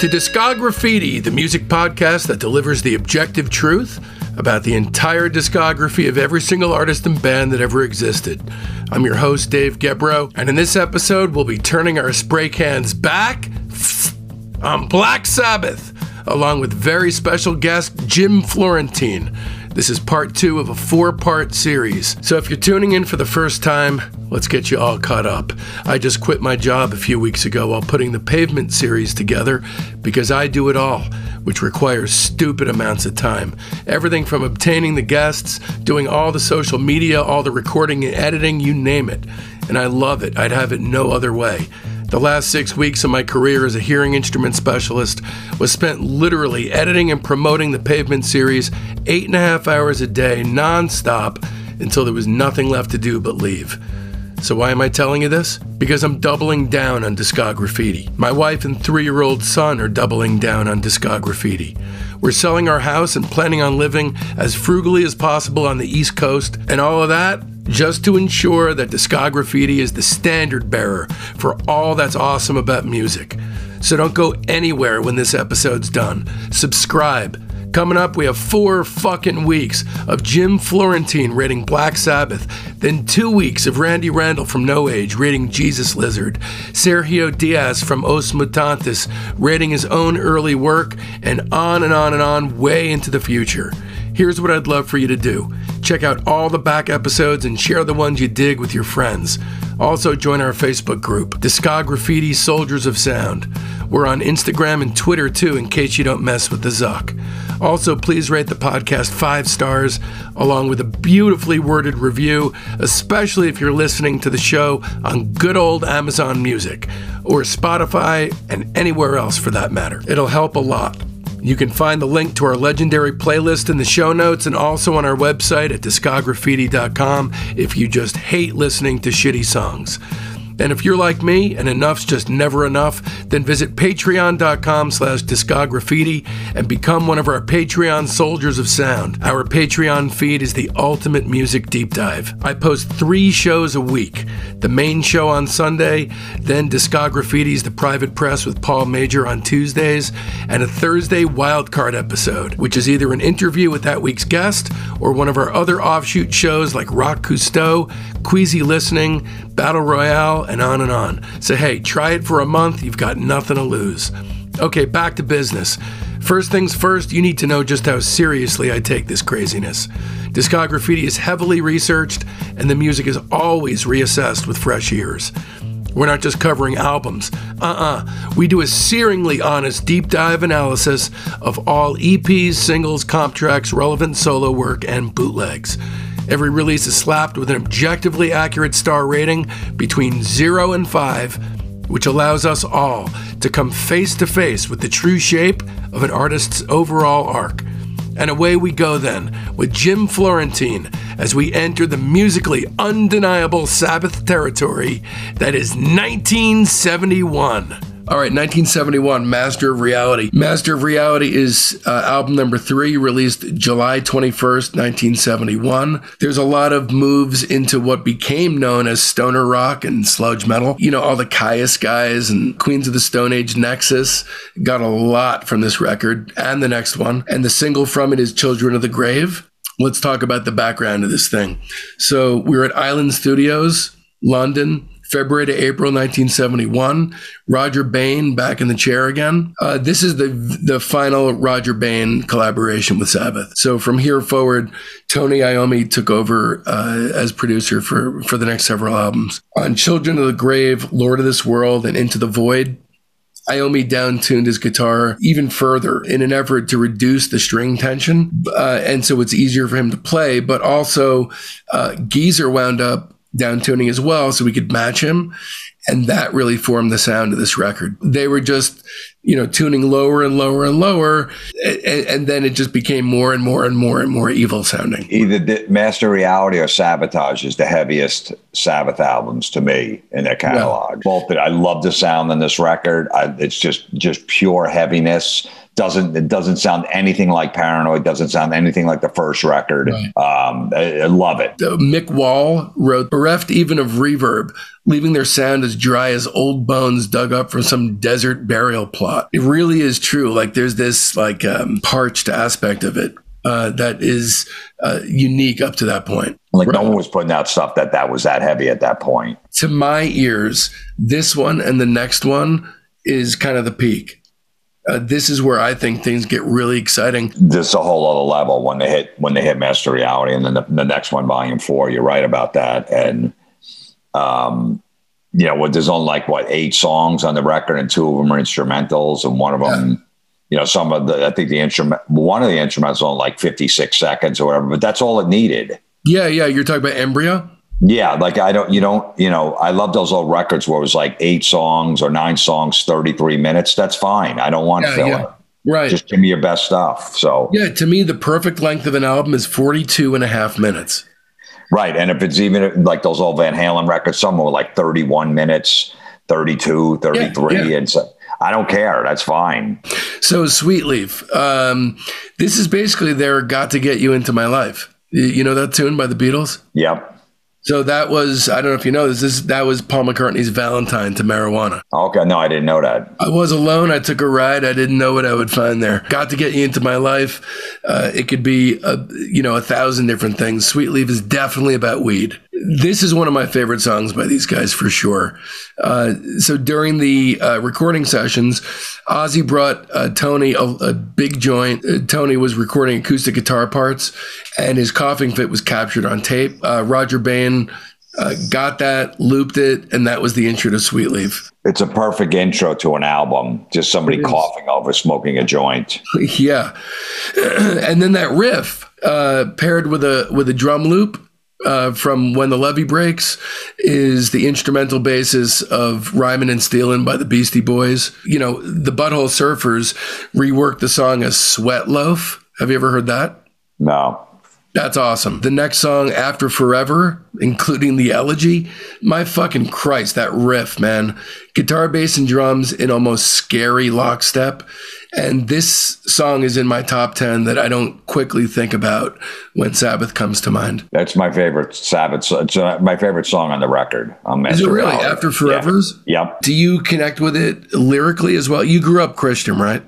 to Discograffiti, the music podcast that delivers the objective truth about the entire discography of every single artist and band that ever existed. I'm your host, Dave Gebroe, and in this episode, we'll be turning our spray cans back on Black Sabbath, along with very special guest Jim Florentine. This is part two of a four part series. So if you're tuning in for the first time, let's get you all caught up. I just quit my job a few weeks ago while putting the Pavement series together because I do it all, which requires stupid amounts of time. Everything from obtaining the guests, doing all the social media, all the recording and editing, you name it. And I love it. I'd have it no other way. The last six weeks of my career as a hearing instrument specialist was spent literally editing and promoting the Pavement series eight and a half hours a day, nonstop, until there was nothing left to do but leave. So, why am I telling you this? Because I'm doubling down on Discograffiti. My wife and three year old son are doubling down on Discograffiti. We're selling our house and planning on living as frugally as possible on the East Coast, and all of that just to ensure that Discograffiti is the standard bearer for all that's awesome about music. So don't go anywhere when this episode's done. Subscribe. Coming up, we have four fucking weeks of Jim Florentine rating Black Sabbath, then two weeks of Randy Randall from No Age rating Jesus Lizard, Sergio Dias from Os Mutantes rating his own early work, and on and on and on way into the future. Here's what I'd love for you to do check out all the back episodes and share the ones you dig with your friends. Also, join our Facebook group, Discograffiti Soldiers of Sound. We're on Instagram and Twitter too, in case you don't mess with the Zuck. Also, please rate the podcast five stars, along with a beautifully worded review, especially if you're listening to the show on good old Amazon Music or Spotify and anywhere else for that matter. It'll help a lot. You can find the link to our legendary playlist in the show notes and also on our website at discograffiti.com if you just hate listening to shitty songs. And if you're like me and enough's just never enough, then visit patreon.com slash discograffiti and become one of our Patreon soldiers of sound. Our Patreon feed is the ultimate music deep dive. I post three shows a week. The main show on Sunday, then Discograffiti's The Private Press with Paul Major on Tuesdays, and a Thursday wildcard episode, which is either an interview with that week's guest or one of our other offshoot shows like Rock Cousteau, Queasy Listening, Battle Royale, and on and on. So, hey, try it for a month. You've got nothing to lose. Okay, back to business. First things first, you need to know just how seriously I take this craziness. Discograffiti is heavily researched, and the music is always reassessed with fresh ears. We're not just covering albums. Uh uh-uh. uh. We do a searingly honest deep dive analysis of all EPs, singles, comp tracks, relevant solo work, and bootlegs. Every release is slapped with an objectively accurate star rating between 0 and 5, which allows us all to come face to face with the true shape of an artist's overall arc. And away we go then with Jim Florentine as we enter the musically undeniable Sabbath territory that is 1971. All right, 1971, Master of Reality. Master of Reality is uh, album number three, released July 21st, 1971. There's a lot of moves into what became known as stoner rock and sludge metal. You know, all the Kyuss guys and Queens of the Stone Age Nexus got a lot from this record and the next one. And the single from it is Children of the Grave. Let's talk about the background of this thing. So we we're at Island Studios, London. February to April 1971. Rodger Bain back in the chair again. Uh, this is the the final Rodger Bain collaboration with Sabbath. So from here forward, Tony Iommi took over uh, as producer for for the next several albums. On Children of the Grave, Lord of this World, and Into the Void, Iommi downtuned his guitar even further in an effort to reduce the string tension, uh, and so it's easier for him to play. But also, uh, Geezer wound up down tuning as well so we could match him. And that really formed the sound of this record. They were just, you know, tuning lower and lower and lower. And, and then it just became more and more and more and more evil sounding. Either Master Reality or Sabotage is the heaviest Sabbath albums to me in their catalog. Yeah. Both, I love the sound on this record. I, it's just just pure heaviness doesn't it doesn't sound anything like Paranoid. Doesn't sound anything like the first record. Right. Um, I, I, love it. Mick Wall wrote, "Bereft even of reverb, leaving their sound as dry as old bones dug up from some desert burial plot." It really is true. Like there's this like um, parched aspect of it. Uh, that is uh, unique up to that point. Like right. no one was putting out stuff that that was that heavy at that point. To my ears, this one and the next one is kind of the peak uh, this is where I think things get really exciting. This is a whole other level when they hit when they hit Master Reality, and then the, the next one, Volume Four. You're right about that, and um, you know, what there's only like what eight songs on the record, and two of them are instrumentals, and one of them. You know, some of the, I think the instrument, one of the instruments on like 56 seconds or whatever, but that's all it needed. Yeah, yeah. You're talking about Embryo? Yeah, like I don't, you don't, you know, I love those old records where it was like eight songs or nine songs, 33 minutes. That's fine. I don't want yeah, filler. Yeah. Right. Just give me your best stuff. So, yeah, to me, the perfect length of an album is 42 and a half minutes. Right. And if it's even like those old Van Halen records, some were like 31 minutes, 32, 33. Yeah, yeah. And so I don't care. That's fine. So, Sweet Leaf, um, this is basically their Got to Get You Into My Life. You know that tune by the Beatles? Yep. So that was I don't know if you know this. this that was Paul McCartney's Valentine to marijuana. Okay, no, I didn't know that. I was alone. I took a ride. I didn't know what I would find there. Got to get you into my life. Uh, it could be a, you know a thousand different things. Sweet Leaf is definitely about weed. This is one of my favorite songs by these guys for sure. Uh, so during the uh, recording sessions, Ozzy brought uh, Tony a, a, big joint. Uh, Tony was recording acoustic guitar parts, and his coughing fit was captured on tape. Uh, Rodger Bain uh, got that, looped it, and that was the intro to Sweet Leaf. It's a perfect intro to an album. Just somebody coughing over smoking a joint. yeah, and then that riff paired with a with a drum loop uh, from When the Levee Breaks is the instrumental basis of Rhymin' and Stealin' by the Beastie Boys. You know, the Butthole Surfers reworked the song as Sweat Loaf. Have you ever heard that? No. That's awesome. The next song, After Forever, including the elegy, my fucking Christ, that riff, man. Guitar, bass, and drums in almost scary lockstep. And this song is in my top 10 that I don't quickly think about when Sabbath comes to mind. That's my favorite Sabbath. It's uh, my favorite song on the record. Is it really? After Forever's? Yeah. Yep. Do you connect with it lyrically as well? You grew up Christian, right?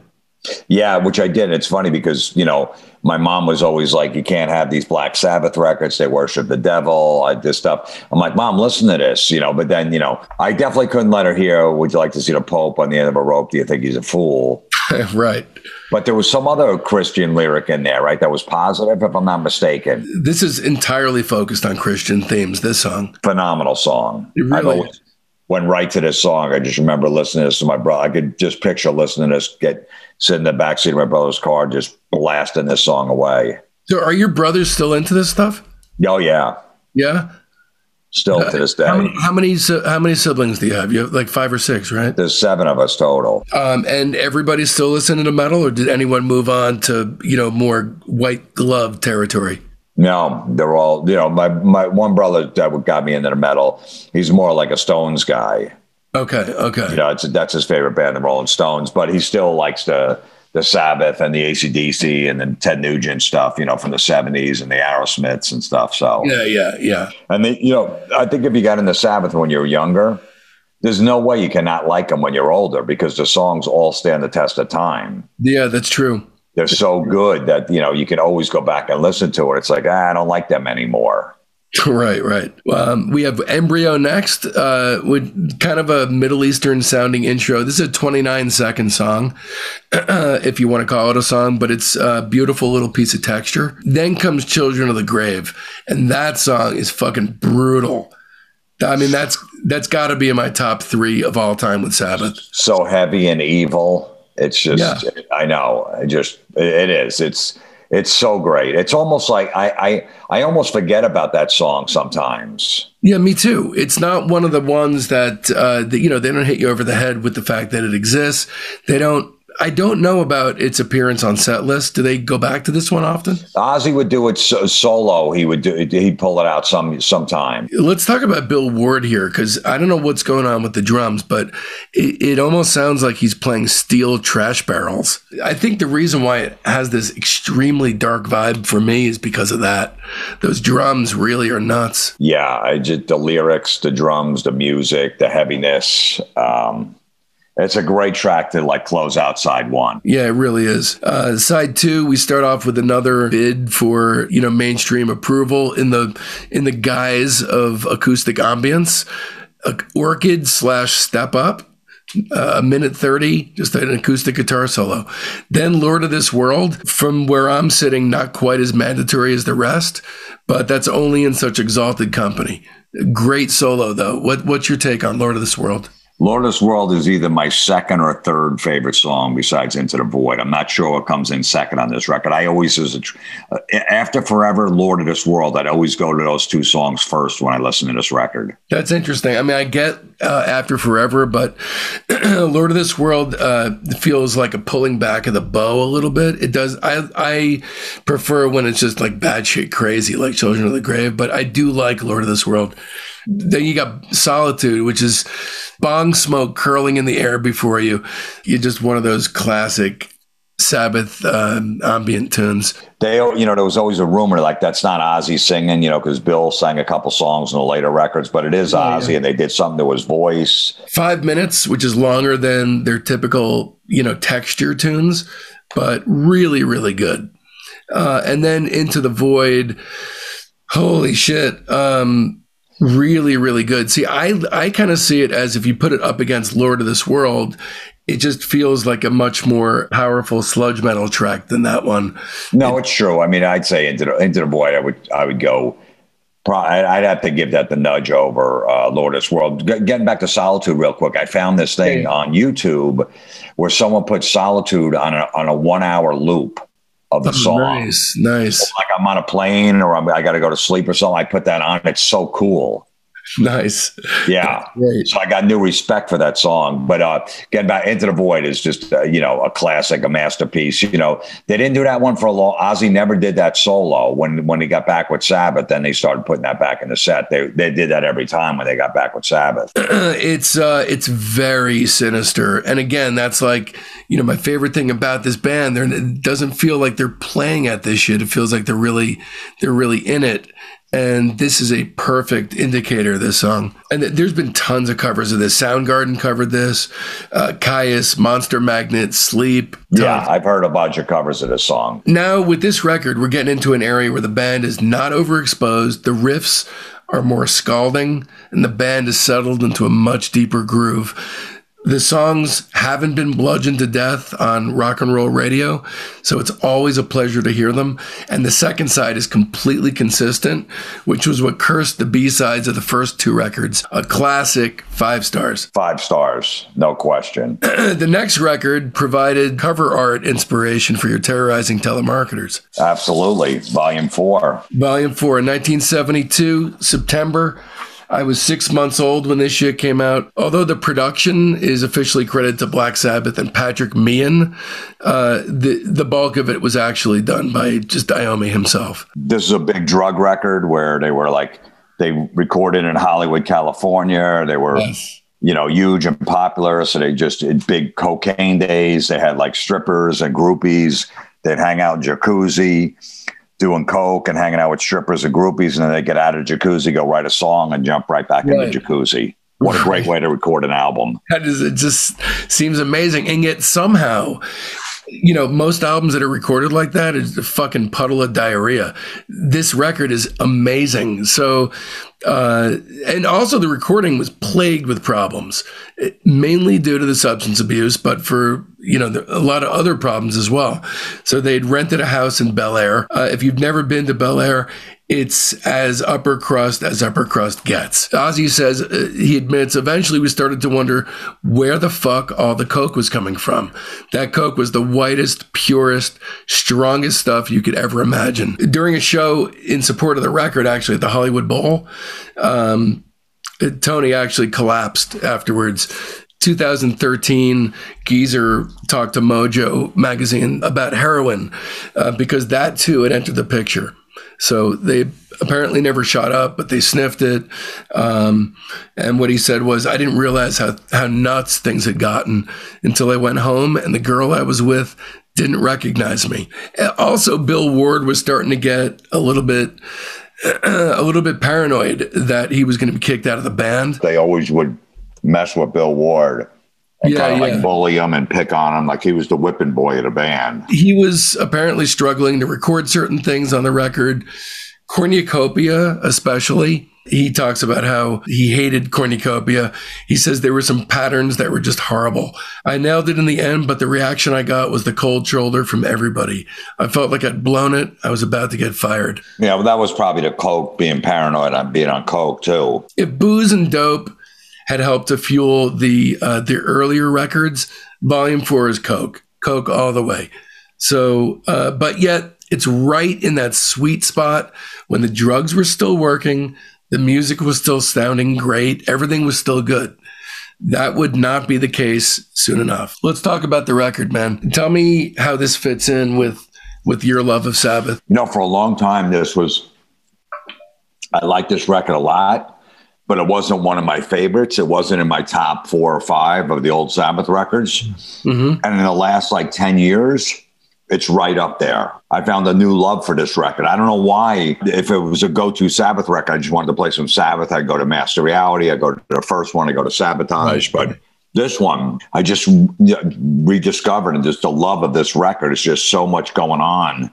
Yeah, which I did. It's funny because, you know, my mom was always like, you can't have these Black Sabbath records. They worship the devil, I, this stuff. I'm like, mom, listen to this, you know, but then, you know, I definitely couldn't let her hear, would you like to see the Pope on the end of a rope? Do you think he's a fool? right. But there was some other Christian lyric in there, right? That was positive, if I'm not mistaken. This is entirely focused on Christian themes, this song. Phenomenal song. It really always, went right to this song. I just remember listening to this to my brother. I could just picture listening to this, get sit in the backseat of my brother's car, just blasting this song away. So, are your brothers still into this stuff? Oh yeah, yeah. Still uh, to this day. How many, how many, how many siblings do you have? You have like five or six, right? There's seven of us total. Um, and everybody's still listening to metal, or did anyone move on to you know more white glove territory? No, they're all you know. My my one brother that got me into the metal. He's more like a Stones guy. Okay, okay. You know, it's, that's his favorite band, the Rolling Stones, but he still likes the the Sabbath and the ACDC and then Ted Nugent stuff, you know, from the 70s and the Aerosmiths and stuff. So, yeah, yeah, yeah. And, the, you know, I think if you got into Sabbath when you were younger, there's no way you cannot like them when you're older because the songs all stand the test of time. Yeah, that's true. They're so good that, you know, you can always go back and listen to it. It's like, ah, I don't like them anymore. Right, right. Um, we have Embryo next, uh, with kind of a Middle Eastern sounding intro. This is a 29 second song, if you want to call it a song, but it's a beautiful little piece of texture. Then comes Children of the Grave, and that song is fucking brutal. I mean, that's that's got to be in my top three of all time with Sabbath. So heavy and evil. It's just, yeah. I know. I just, it is. It's it's so great. It's almost like I, I I almost forget about that song sometimes. Yeah, me too. It's not one of the ones that, uh, that you know they don't hit you over the head with the fact that it exists. They don't I don't know about its appearance on set list. Do they go back to this one often? Ozzy would do it so- solo. He would do. He'd pull it out some sometime. Let's talk about Bill Ward here because I don't know what's going on with the drums, but it, it almost sounds like he's playing steel trash barrels. I think the reason why it has this extremely dark vibe for me is because of that. Those drums really are nuts. Yeah, I just the lyrics, the drums, the music, the heaviness. Um, it's a great track to like close out side one. Yeah, it really is. Uh, side two, we start off with another bid for you know mainstream approval in the in the guise of acoustic ambience, uh, orchid slash step up. Uh, a minute 30, just an acoustic guitar solo. Then Lord of This World, from where I'm sitting, not quite as mandatory as the rest, but that's only in such exalted company. Great solo, though. What, what's your take on Lord of This World? Lord of this World is either my second or third favorite song besides Into the Void. I'm not sure what comes in second on this record. I always, as a, uh, after Forever, Lord of this World, I'd always go to those two songs first when I listen to this record. That's interesting. I mean, I get uh, After Forever, but Lord of this World uh, feels like a pulling back of the bow a little bit. It does. I I prefer when it's just like bad shit crazy, like Children of the Grave, but I do like Lord of this World. Then you got Solitude, which is bong smoke curling in the air before you. You're just one of those classic Sabbath uh, ambient tunes. They, you know, there was always a rumor like that's not Ozzy singing, you know, because Bill sang a couple songs in the later records, but it is oh, Ozzy, yeah. and they did something to his voice. Five minutes, which is longer than their typical, you know, texture tunes, but really, really good. Uh, and then into the void. Holy shit! Um, really really good. See i i kind of see it as if you put it up against lord of this world it just feels like a much more powerful sludge metal track than that one. No it, it's true. I mean i'd say into the into the void i would i would go I'd have to give that the nudge over uh, Lord of this World. Getting back to Solitude real quick, I found this thing on YouTube where someone put Solitude on a on a one hour loop of the oh, song. Nice, nice. So like I'm on a plane or I'm, i got to go to sleep or something. I put that on. It's so cool. Nice. Yeah. So I got new respect for that song. But uh, getting back into the void is just uh, you know a classic, a masterpiece. You know they didn't do that one for a long. Ozzy never did that solo when when he got back with Sabbath. Then they started putting that back in the set. They they did that every time when they got back with Sabbath. it's uh, it's very sinister. And again, that's like you know my favorite thing about this band. They're, it doesn't feel like they're playing at this shit. It feels like they're really they're really in it. And this is a perfect indicator of this song. And there's been tons of covers of this. Soundgarden covered this, uh, Kyuss, Monster Magnet, Sleep. Tons. Yeah, I've heard a bunch of covers of this song. Now, with this record, we're getting into an area where the band is not overexposed. The riffs are more scalding, and the band is settled into a much deeper groove. The songs haven't been bludgeoned to death on rock and roll radio, so it's always a pleasure to hear them. And the second side is completely consistent, which was what cursed the B sides of the first two records. A classic, five stars. Five stars, no question. the next record provided cover art inspiration for your terrorizing telemarketers. Absolutely. Volume four. Volume four, 1972, September. I was six months old when this shit came out. Although the production is officially credited to Black Sabbath and Patrick Meehan, uh, the the bulk of it was actually done by just Iommi himself. This is a big drug record where they were like they recorded in Hollywood, California. They were. Yes you know, huge and popular. So they just in big cocaine days. They had like strippers and groupies. They'd hang out in jacuzzi doing coke and hanging out with strippers and groupies, and then they get out of jacuzzi, go write a song, and jump right back right. into jacuzzi. What a great way to record an album! That is, it just seems amazing, and yet somehow you know, most albums that are recorded like that is a fucking puddle of diarrhea. This record is amazing. So, uh, and also the recording was plagued with problems, mainly due to the substance abuse, but for, you know, a lot of other problems as well. So they'd rented a house in Bel Air. Uh, if you've never been to Bel Air, it's as upper crust as upper crust gets. Ozzy says uh, he admits eventually we started to wonder where the fuck all the coke was coming from. That coke was the whitest, purest, strongest stuff you could ever imagine. During a show in support of the record, actually at the Hollywood Bowl, um, Tony actually collapsed afterwards 2013, Geezer talked to Mojo magazine about heroin uh, because that too had entered the picture. So they apparently never shot up, but they sniffed it. Um, and what he said was, I didn't realize how, how nuts things had gotten until I went home and the girl I was with didn't recognize me. Also, Bill Ward was starting to get a little bit. a little bit paranoid that he was going to be kicked out of the band. They always would mess with Bill Ward and yeah, kind of yeah. like bully him and pick on him like he was the whipping boy of the band. He was apparently struggling to record certain things on the record, cornucopia especially. He talks about how he hated cornucopia. He says there were some patterns that were just horrible. I nailed it in the end, but the reaction I got was the cold shoulder from everybody. I felt like I'd blown it. I was about to get fired. Yeah, well, that was probably the coke being paranoid on being on coke too. If booze and dope had helped to fuel the uh, the earlier records. Volume four is Coke, Coke all the way. So, uh, but yet it's right in that sweet spot when the drugs were still working, the music was still sounding great, everything was still good. That would not be the case soon enough. Let's talk about the record, man. Tell me how this fits in with with your love of Sabbath. You know, for a long time, this was I like this record a lot but it wasn't one of my favorites. It wasn't in my top four or five of the old Sabbath records. Mm-hmm. And in the last like 10 years, it's right up there. I found a new love for this record. I don't know why. If it was a go to Sabbath record, I just wanted to play some Sabbath. I'd go to Master Reality. I'd go to the first one. I go to Sabotage. But this one, I just rediscovered and just the love of this record. It's just so much going on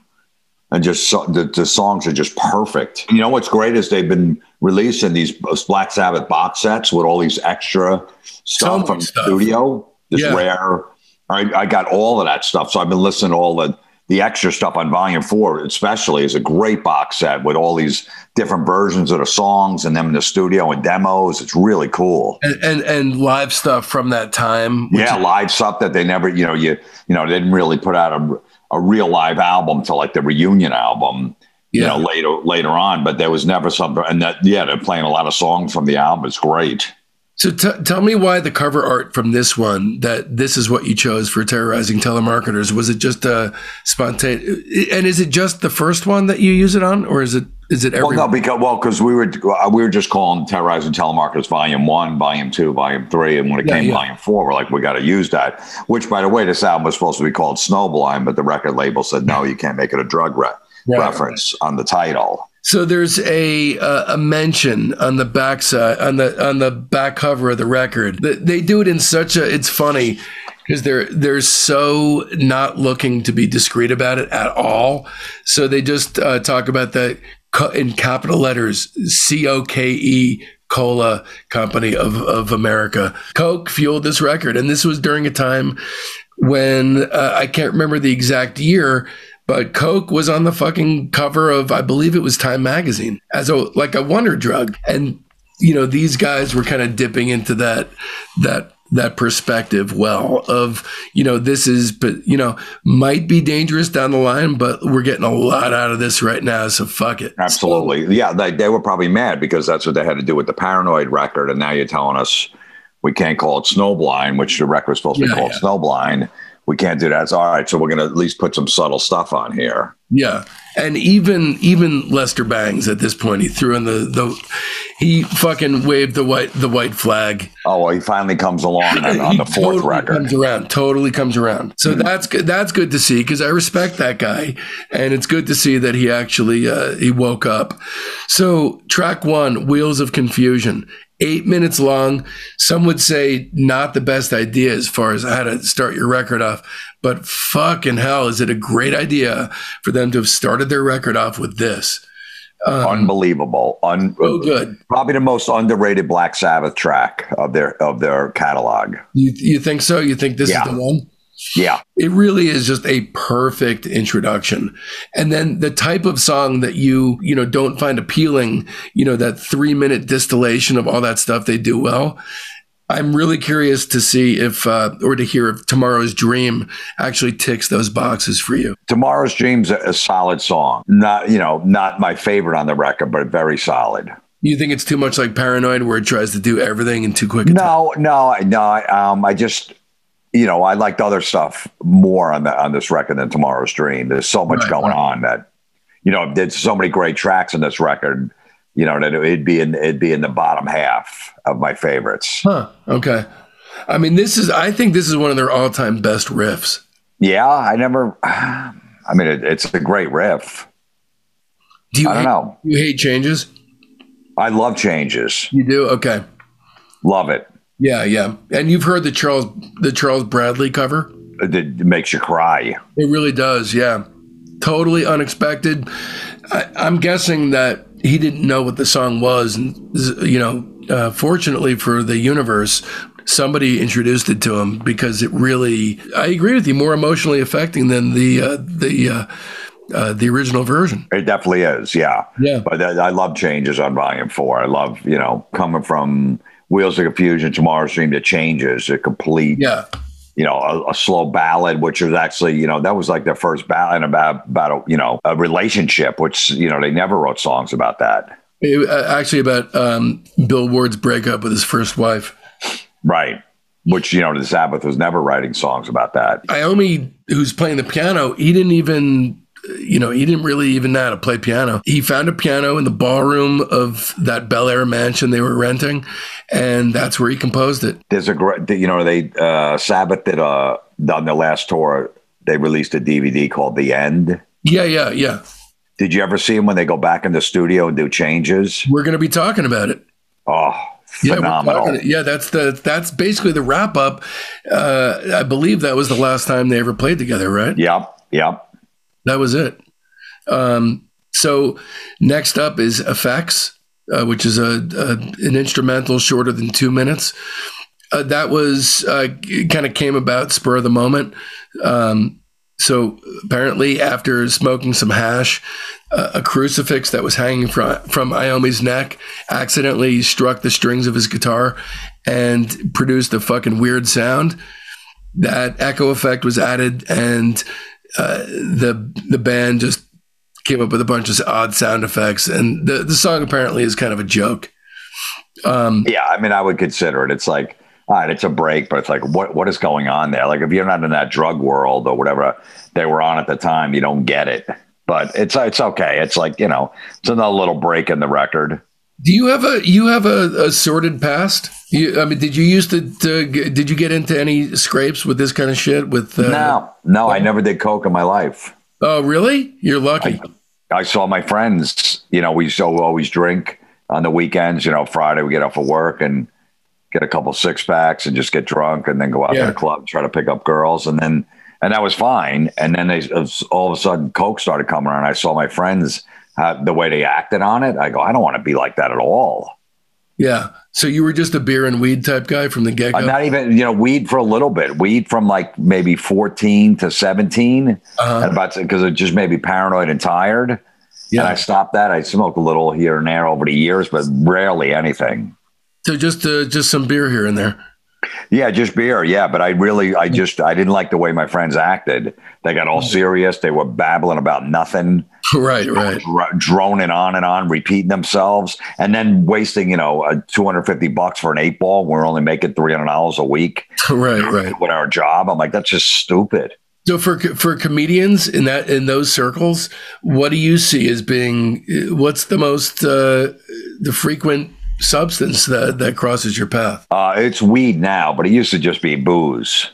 and just so, the, the songs are just perfect. You know what's great is they've been releasing these Black Sabbath box sets with all these extra stuff from the studio. This yeah. rare. I, I got all of that stuff, so I've been listening to all the the extra stuff on Volume Four, especially, is a great box set with all these different versions of the songs and them in the studio and demos. It's really cool. And and, and live stuff from that time. Yeah, live stuff that they never, you know, you you know, they didn't really put out a a real live album to like the reunion album, yeah. you know, later later on. But there was never something, and that yeah, they're playing a lot of songs from the album. It's great. So t- tell me why the cover art from this one that this is what you chose for terrorizing telemarketers was it just a spontaneous and is it just the first one that you use it on or is it is it every well no because well because we were uh, we were just calling terrorizing telemarketers volume one volume two volume three and when it yeah, came yeah. volume four we're like we got to use that which by the way this album was supposed to be called snowblind but the record label said no you can't make it a drug re- reference on the title so there's a uh, a mention on the back side on the on the back cover of the record. They do it in such a it's funny because they're they're so not looking to be discreet about it at all. So they just uh, talk about the in capital letters C O K E Cola Company of of America. Coke fueled this record, and this was during a time when uh, I can't remember the exact year but Coke was on the fucking cover of, I believe it was Time magazine as a like a wonder drug. And, you know, these guys were kind of dipping into that, that, that perspective well of, you know, this is, but, you know, might be dangerous down the line, but we're getting a lot out of this right now. So fuck it. Absolutely. So, yeah. They, they were probably mad because that's what they had to do with the paranoid record. And now you're telling us we can't call it Snowblind, which the record was supposed to be called yeah. Snowblind we can't do that. It's all right. So we're going to at least put some subtle stuff on here. Yeah, and even even Lester Bangs at this point, he threw in the the he fucking waved the white the white flag. Oh, well, he finally comes along on, on the fourth totally record. Comes around, totally comes around. So mm-hmm. that's good. That's good to see because I respect that guy, and it's good to see that he actually uh, he woke up. So track one, Wheels of Confusion eight minutes long. Some would say not the best idea as far as how to start your record off, but fucking hell, is it a great idea for them to have started their record off with this? Um, Unbelievable. Un- so good. Probably the most underrated Black Sabbath track of their of their catalog. You you think so? You think this yeah. is the one? Yeah. It really is just a perfect introduction. And then the type of song that you, you know, don't find appealing, you know, that three minute distillation of all that stuff they do well. I'm really curious to see if, uh, or to hear if Tomorrow's Dream actually ticks those boxes for you. Tomorrow's Dream's a, a solid song. Not, you know, not my favorite on the record, but very solid. You think it's too much like Paranoid, where it tries to do everything in too quick? a time? No, no, no. Um, I just, you know, I liked other stuff more on the on this record than Tomorrow's Dream. There's so much Right, going right. on that, you know, there's so many great tracks on this record. You know, that it'd be in it'd be in the bottom half of my favorites. Huh. Okay. I mean, this is. I think this is one of their all-time best riffs. Yeah, I never. I mean, it, it's a great riff. Do you? I don't hate, know. You hate changes? I love changes. You do. Okay. Love it. Yeah, yeah. And you've heard the Charles the Charles Bradley cover? It, makes you cry. It really does. Yeah. Totally unexpected. I, I'm guessing that he didn't know what the song was, and you know, uh, fortunately for the universe, somebody introduced it to him because it really. I agree with you. More emotionally affecting than the uh, the uh, uh, the original version. It definitely is. Yeah. Yeah. But I I love changes on volume four. I love, you know, coming from Wheels of Confusion, Tomorrow's Dream to Changes, a complete, Yeah. you know, a, a slow ballad, which was actually, you know, that was like their first ballad about, about a, you know, a relationship, which, you know, they never wrote songs about that. It- uh, actually, about um, Bill Ward's breakup with his first wife. Right. Which, you know, the Sabbath was never writing songs about that. Iommi, who's playing the piano, he didn't even, you know, he didn't really even know how to play piano. He found a piano in the ballroom of that Bel Air mansion they were renting, and that's where he composed it. There's a great, you know, they, uh, Sabbath did, uh, on their last tour, they released a DVD called The End. Yeah, yeah, yeah. Did you ever see them when they go back in the studio and do changes? We're going to be talking about it. Oh, Yeah, phenomenal. talking- yeah, that's the that's basically the wrap up. Uh, I believe that was the last time they ever played together, right? Yep, yep. That was it. Um, so next up is effects, uh, which is a, a an instrumental shorter than two minutes. Uh, that was uh, kind of came about spur of the moment. Um, so apparently, after smoking some hash, uh, a crucifix that was hanging from from Iommi's neck accidentally struck the strings of his guitar and produced a fucking weird sound. That echo effect was added, and uh, the the band just came up with a bunch of odd sound effects, and the the song apparently is kind of a joke. Um, Yeah, I mean, I would consider it. It's like, all right, it's a break, but it's like, what what is going on there? Like, if you're not in that drug world or whatever they were on at the time, you don't get it. But it's it's okay. It's like you know, it's another little break in the record. Do you have a you have a, a sordid past? You, I mean, did you used to, to did you get into any scrapes with this kind of shit? With uh, no, no, I never did coke in my life. Oh, really? You're lucky. I saw my friends. You know, we used to always drink on the weekends. You know, Friday we get off of work and get a couple six packs and just get drunk, and then go out Yeah. to the club, and try to pick up girls, and then and that was fine. And then they all of a sudden coke started coming around. I saw my friends uh, the way they acted on it. I go, I don't want to be like that at all. yeah. So you were just a beer and weed type guy from the get go. I'm not even, you know, weed for a little bit. Weed from like maybe 14 to 17, and uh, about because it just made me paranoid and tired. Yeah. And I stopped that. I smoked a little here and there over the years, but rarely anything. So just uh, just some beer here and there. Yeah, just beer. Yeah, but I really, I just, I didn't like the way my friends acted. They got all serious. They were babbling about nothing, right. Right. dr- droning on and on, repeating themselves, and then wasting, you know, uh, 250 bucks for an eight ball. When we're only making $300 a week Right. Right. with our job. I'm like, that's just stupid. So for for comedians in that in those circles, what do you see as being what's the most uh, the frequent substance that that crosses your path? Uh, it's weed now, but it used to just be booze.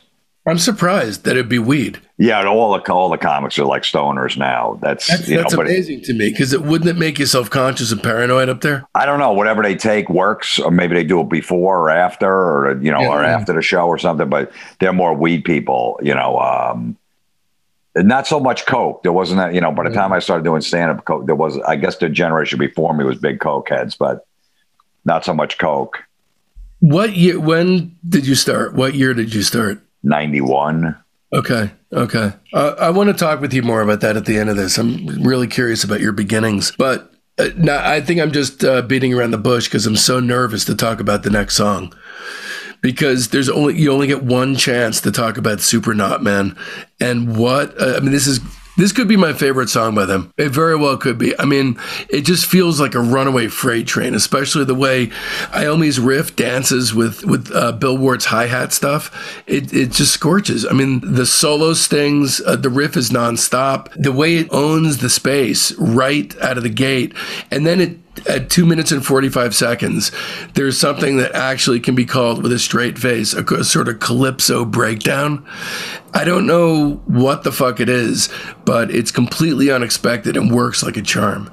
I'm surprised that it'd be weed. Yeah, all the all the comics are like stoners now. That's, That's, you know, that's amazing to me because it wouldn't it make you self conscious and paranoid up there? I don't know. Whatever they take works, or maybe they do it before or after, or you know, Yeah, or yeah. after the show or something. But they're more weed people, you know. Um, not so much coke. There wasn't that, you know. By the Yeah. time I started doing stand up, coke there was. I guess the generation before me was big coke heads, but not so much coke. What year? When did you start? What year did you start? Ninety one. Okay, okay. Uh, I want to talk with you more about that at the end of this. I'm really curious about your beginnings, but uh, no, I think I'm just uh, beating around the bush because I'm so nervous to talk about the next song. Because there's only you only get one chance to talk about Supernaut Man, and what uh, I mean. This is This could be my favorite song by them. It very well could be. I mean, it just feels like a runaway freight train, especially the way Iommi's riff dances with with uh, Bill Ward's hi hat stuff. It it just scorches. I mean, the solo stings, uh, the riff is nonstop. The way it owns the space right out of the gate, and then it at two minutes and 45 seconds, there's something that actually can be called with a straight face a, a, sort of calypso breakdown. I don't know what the fuck it is, but it's completely unexpected and works like a charm.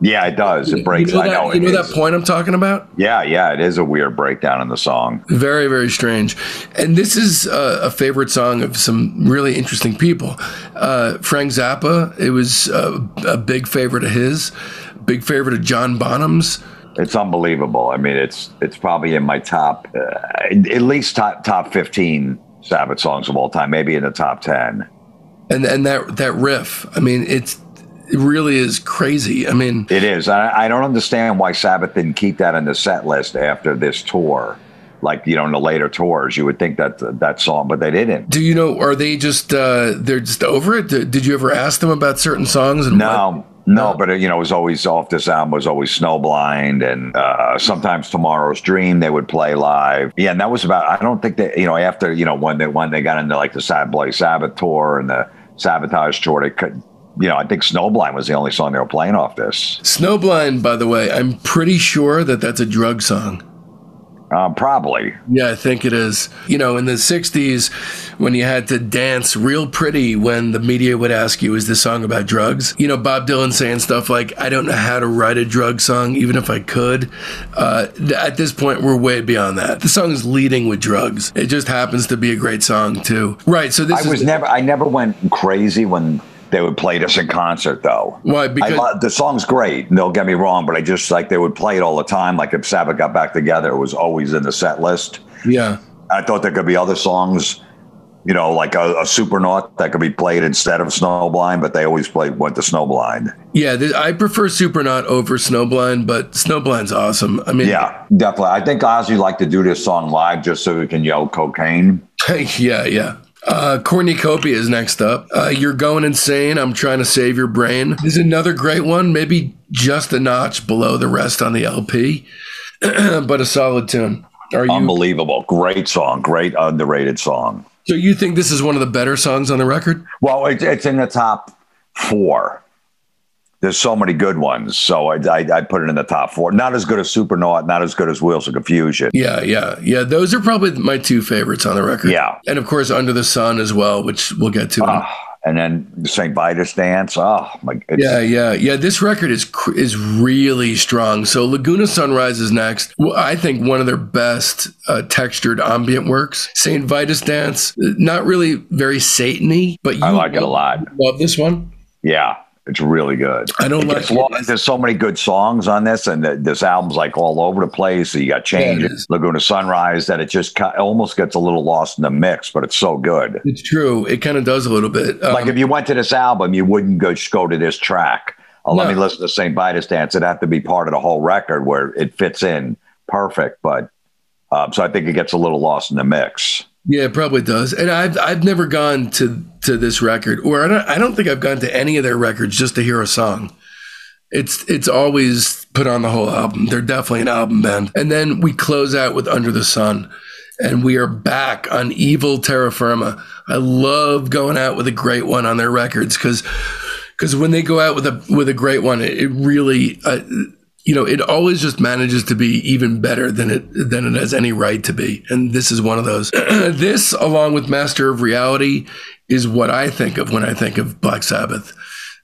Yeah, it does. It breaks. You know that, I know. You know that point I'm talking about? Yeah, yeah. It is a weird breakdown in the song. Very, very strange. And this is a, a favorite song of some really interesting people. Uh, Frank Zappa, it was a, a big favorite of his big favorite of John Bonham's. It's unbelievable. I mean, it's it's probably in my top, uh, at least top top fifteen Sabbath songs of all time, maybe in the top ten. And and that that riff, I mean, it's it really is crazy. I mean, it is. I, I don't understand why Sabbath didn't keep that in the set list after this tour like you know in the later tours you would think that that song but they didn't do you know are they just uh they're just over it did you ever ask them about certain songs and no what? No, but you know, it was always off this album was always Snowblind, and uh, sometimes Tomorrow's Dream they would play live. Yeah, and that was about. I don't think that you know after you know when they when they got into like the Sabbath Bloody Sabbath tour and the Sabotage tour, they could. You know, I think Snowblind was the only song they were playing off this. Snowblind, by the way, I'm pretty sure that that's a drug song. Uh, probably. Yeah, I think it is. You know, in the 60s, when you had to dance real pretty when the media would ask you, is this song about drugs? You know, Bob Dylan saying stuff like, I don't know how to write a drug song, even if I could. Uh, at this point, we're way beyond that. The song is leading with drugs. It just happens to be a great song, too. Right. So this I was never, I never went crazy when they would play this in concert though. Why? Because I, the song's great. Don't get me wrong, but I just like they would play it all the time. Like if Sabbath got back together, it was always in the set list. Yeah. I thought there could be other songs, you know, like a, a Supernaut that could be played instead of Snowblind, but they always played went to Snowblind. Yeah, th- I prefer Supernaut over Snowblind, but Snowblind's awesome. I mean, yeah, definitely. I think Ozzy liked to do this song live just so he can yell cocaine. yeah, yeah. Uh, Cornucopia is next up. Uh, You're Going Insane. I'm Trying to Save Your Brain is another great one, maybe just a notch below the rest on the LP, but a solid tune. Are you unbelievable? Great song, great underrated song. So you think this is one of the better songs on the record? Well, it, it's in the top four there's so many good ones. So I, I, I, put it in the top four. Not as good as Supernaut, not as good as Wheels of Confusion. Yeah, yeah, yeah. Those are probably my two favorites on the record. Yeah. And of course, Under the Sun as well, which we'll get to. Uh, and then St. Vitus dance. Oh my! Yeah, yeah, yeah. This record is is really strong. So Laguna Sunrise is next. I think one of their best uh, textured ambient works. St. Vitus dance, not really very satany, but you I like it a lot. Love this one. Yeah, it's really good. I don't like it. There's so many good songs on this, and the, this album's like all over the place. So you got Changes, yeah, Laguna Sunrise, that it just almost gets a little lost in the mix, but it's so good. It's true. It kind of does a little bit. Um, like if you went to this album, you wouldn't go just go to this track. Oh, no. Let me listen to St. Vitus Dance. It'd have to be part of the whole record where it fits in perfect. But um, so I think it gets a little lost in the mix. Yeah, it probably does. And I've I've never gone to to this record, or I don't I don't think I've gone to any of their records just to hear a song. It's it's always put on the whole album. They're definitely an album band. And then we close out with Under the Sun. And we are back on Evil Terra Firma. I love going out with a great one on their records because because when they go out with a with a great one, it, really uh, you know, it always just manages to be even better than it than it has any right to be. And this is one of those. this, along with Master of Reality, is what I think of when I think of Black Sabbath.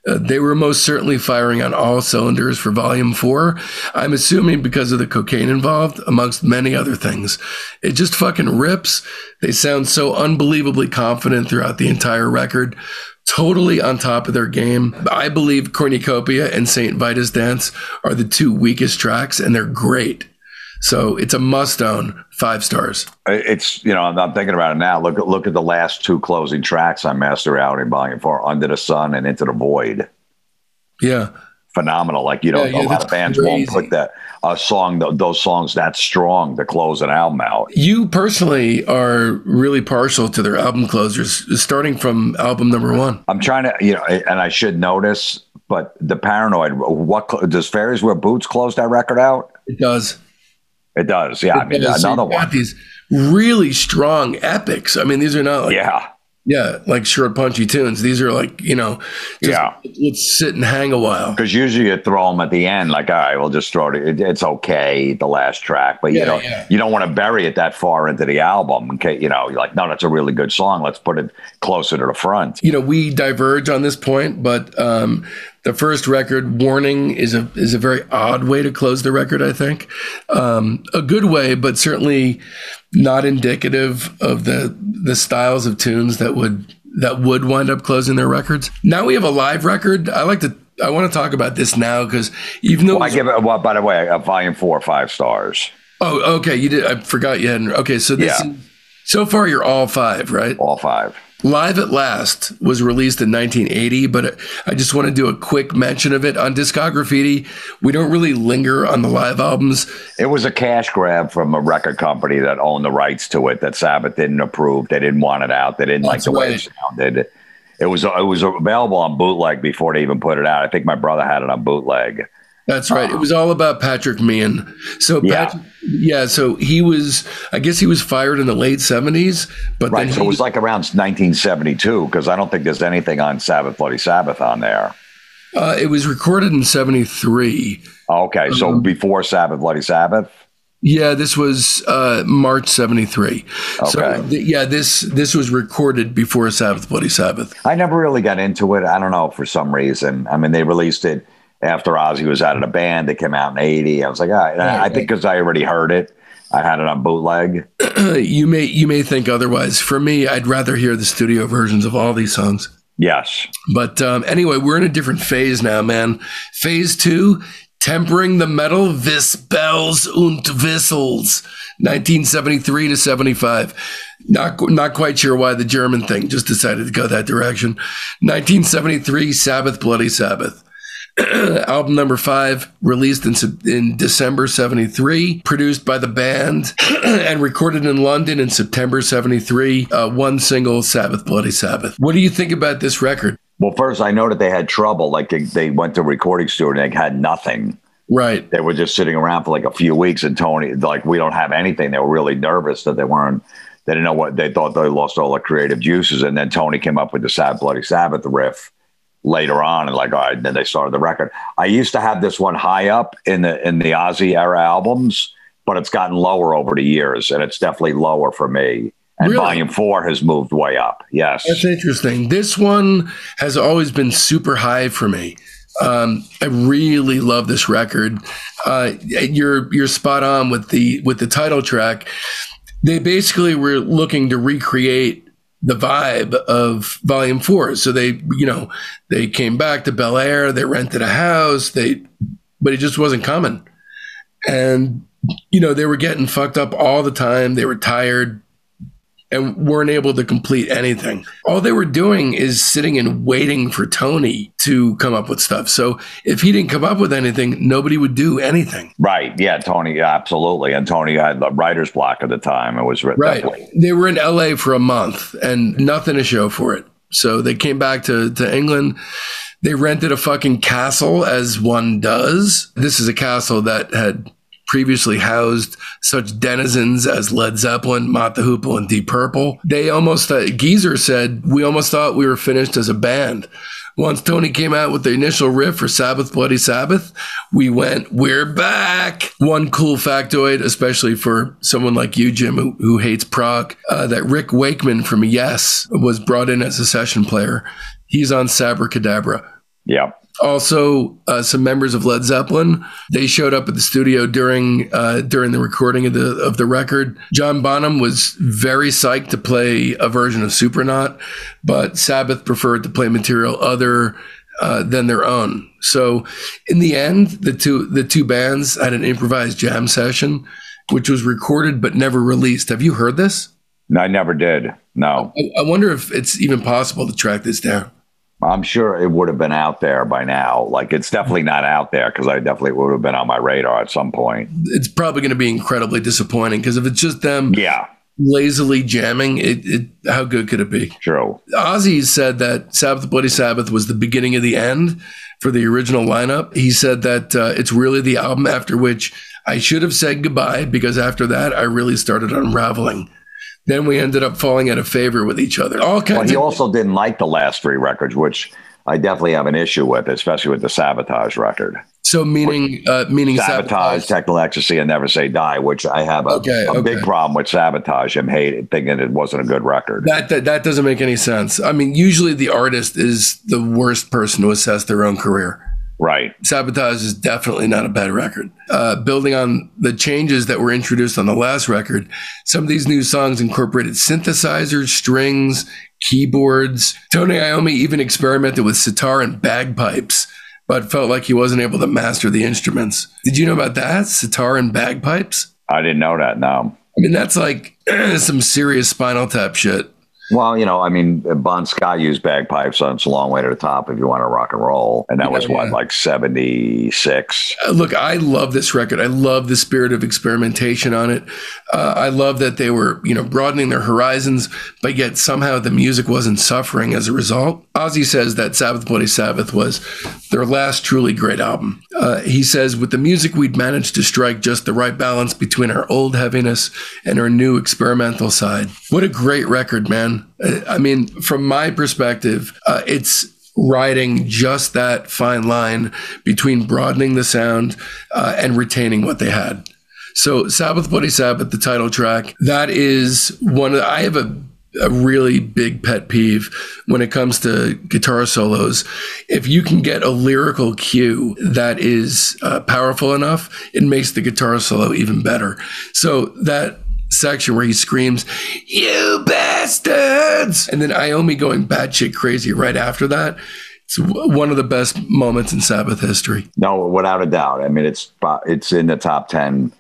Uh, they were most certainly firing on all cylinders for Volume 4. I'm assuming because of the cocaine involved, amongst many other things. It just fucking rips. They sound so unbelievably confident throughout the entire record totally on top of their game. I believe Cornucopia and St. Vitus Dance are the two weakest tracks, and they're great. So it's a must own, five stars. It's you know I'm thinking about it now. Look at look at the last two closing tracks on Master Reality Volume Four, Under the Sun and Into the Void. Yeah, phenomenal. Like you know, Yeah, a lot of bands crazy. won't put that a song th- those songs that strong to close an album out. You personally are really partial to their album closers, starting from album number one. I'm trying to, you know, and I should notice, but the paranoid. What does Fairies Wear Boots close that record out? It does. It does. Yeah, I mean does. So another got one. These really strong epics. I mean, these are not like Yeah, yeah, like short punchy tunes. These are like you know, just, Yeah. Let's sit and hang a while. because usually you throw them at the end, like, all right, we'll just throw it. it it's okay, the last track, but you Yeah, don't yeah. you don't want to bury it that far into the album. Okay, you know, you're like, no, that's a really good song. Let's put it closer to the front. You know, we diverge on this point, but um, the first record, "Warning," is a is a very odd way to close the record. I think um, a good way, but certainly not indicative of the the styles of tunes that would that would wind up closing their records. Now we have a live record. I like to. I want to talk about this now because even though I give it. Well, by the way, a volume four, or five stars, oh okay you did I forgot you hadn't okay so this Yeah. is, so far you're all five right all five. Live at Last was released in 1980, but I just want to do a quick mention of it on Discography. We don't really linger on the live albums. It was a cash grab from a record company that owned the rights to it that Sabbath didn't approve. They didn't want it out. They didn't That's like the way it sounded. It was it was available on bootleg before they even put it out. I think my brother had it on bootleg. That's right. It was all about Patrick Meehan. So Yeah. Patrick, yeah. So he was, I guess he was fired in the late 70s, but Right. then So it was like around 1972 because I don't think there's anything on Sabbath Bloody Sabbath on there. uh, it was recorded in 73. Oh, Okay, so Um, before Sabbath Bloody Sabbath. Yeah, this was uh, March 73. So Okay. th- yeah, this this was recorded before Sabbath Bloody Sabbath. I never really got into it. I don't know for some reason. I mean, they released it after Ozzy was out of the band. It came out in '80. I was like, all right. And I, I think because I already heard it, I had it on bootleg. you may you may think otherwise. For me, I'd rather hear the studio versions of all these songs. Yes. But um, anyway, we're in a different phase now, man. Phase two, tempering the metal, Vispels und Whistles, 1973 to 75. Not not quite sure why the German thing just decided to go that direction. 1973, Sabbath, Bloody Sabbath. album number five, released in, in December 73, produced by the band and recorded in London in September 73. Uh, one single, Sabbath, Bloody Sabbath. What do you think about this record? Well, first I know that they had trouble. Like they, they went to a recording studio and they had nothing. Right. They were just sitting around for like a few weeks, and Tony, like, we don't have anything. They were really nervous that they weren't. They didn't know what they thought. They lost all their creative juices, and then Tony came up with the "Sad Bloody Sabbath" riff later on, and like, all right, then they started the record. I used to have this one high up in the in the Ozzy era albums, but it's gotten lower over the years, and it's definitely lower for me. And Really? Volume Four has moved way up. Yes, That's interesting. This one has always been super high for me. Um, I really love this record. Uh, you're you're spot on with the with the title track. They basically were looking to recreate the vibe of Volume Four. So they, you know, they came back to Bel Air. They rented a house. They, but it just wasn't coming. And you know, they were getting fucked up all the time. They were tired and weren't able to complete anything. All they were doing is sitting and waiting for Tony to come up with stuff. So if he didn't come up with anything, nobody would do anything. right. Yeah, Tony, absolutely. And Tony had the writer's block at the time. It was written Right. They were in LA for a month and nothing to show for it. So they came back to, to England. They rented a fucking castle, as one does. This is a castle that had previously housed such denizens as Led Zeppelin, Mott the Hoople, and Deep Purple. They almost, uh, Geezer said, we almost thought we were finished as a band. Once Tony came out with the initial riff for Sabbath Bloody Sabbath, we went, we're back. One cool factoid, especially for someone like you, Jim, who, who hates prog, uh, that Rick Wakeman from Yes was brought in as a session player. He's on Sabbra Cadabra. Yeah. Also, uh, some members of Led Zeppelin they showed up at the studio during uh, during the recording of the of the record. John Bonham was very psyched to play a version of Supernaut, but Sabbath preferred to play material other uh, than their own. So, in the end, the two the two bands had an improvised jam session, which was recorded but never released. Have you heard this? No, I never did. No. I, I wonder if it's even possible to track this down. I'm sure it would have been out there by now. Like it's definitely not out there because I definitely would have been on my radar at some point. It's probably going to be incredibly disappointing because if it's just them Yeah, lazily jamming, it, it how good could it be? true. Ozzy said that Sabbath Bloody Sabbath was the beginning of the end for the original lineup. He said that uh, it's really the album after which I should have said goodbye because after that I really started unraveling. Then we ended up falling out of favor with each other. All Well, kinds he of also didn't like the last three records, which I definitely have an issue with, especially with the Sabotage record. so meaning uh, meaning Sabotage, Technical Ecstasy, and Never Say Die, which I have a, Okay, a okay. big problem with Sabotage. I'm hating, thinking it wasn't a good record. That, that that doesn't make any sense. I mean, usually the artist is the worst person to assess their own career. Right. Sabotage is definitely not a bad record. Uh, building on the changes that were introduced on the last record, some of these new songs incorporated synthesizers, strings, keyboards. Tony Iommi even experimented with sitar and bagpipes, but felt like he wasn't able to master the instruments. Did you know about that? Sitar and bagpipes? I didn't know that. No. I mean, that's like some serious spinal tap shit. Well, you know, I mean, Bon Scott used bagpipes on It's a Long Way to the Top if you want to rock and roll. And that was Yeah, what, yeah. like 76? Uh, Look, I love this record. I love the spirit of experimentation on it. Uh, I love that they were, you know, broadening their horizons, but yet somehow the music wasn't suffering as a result. Ozzy says that Sabbath Bloody Sabbath was their last truly great album. Uh, he says, with the music, we'd managed to strike just the right balance between our old heaviness and our new experimental side. What a great record, man. Uh, I mean, from my perspective, uh, it's riding just that fine line between broadening the sound uh, and retaining what they had. So, Sabbath Bloody Sabbath, the title track, that is one I have a, a really big pet peeve when it comes to guitar solos. If you can get a lyrical cue that is uh, powerful enough, it makes the guitar solo even better. So, that section where he screams, You bastards! And then Iommi going batshit crazy right after that. It's one of the best moments in Sabbath history. No, without a doubt. I mean, it's it's in the top 10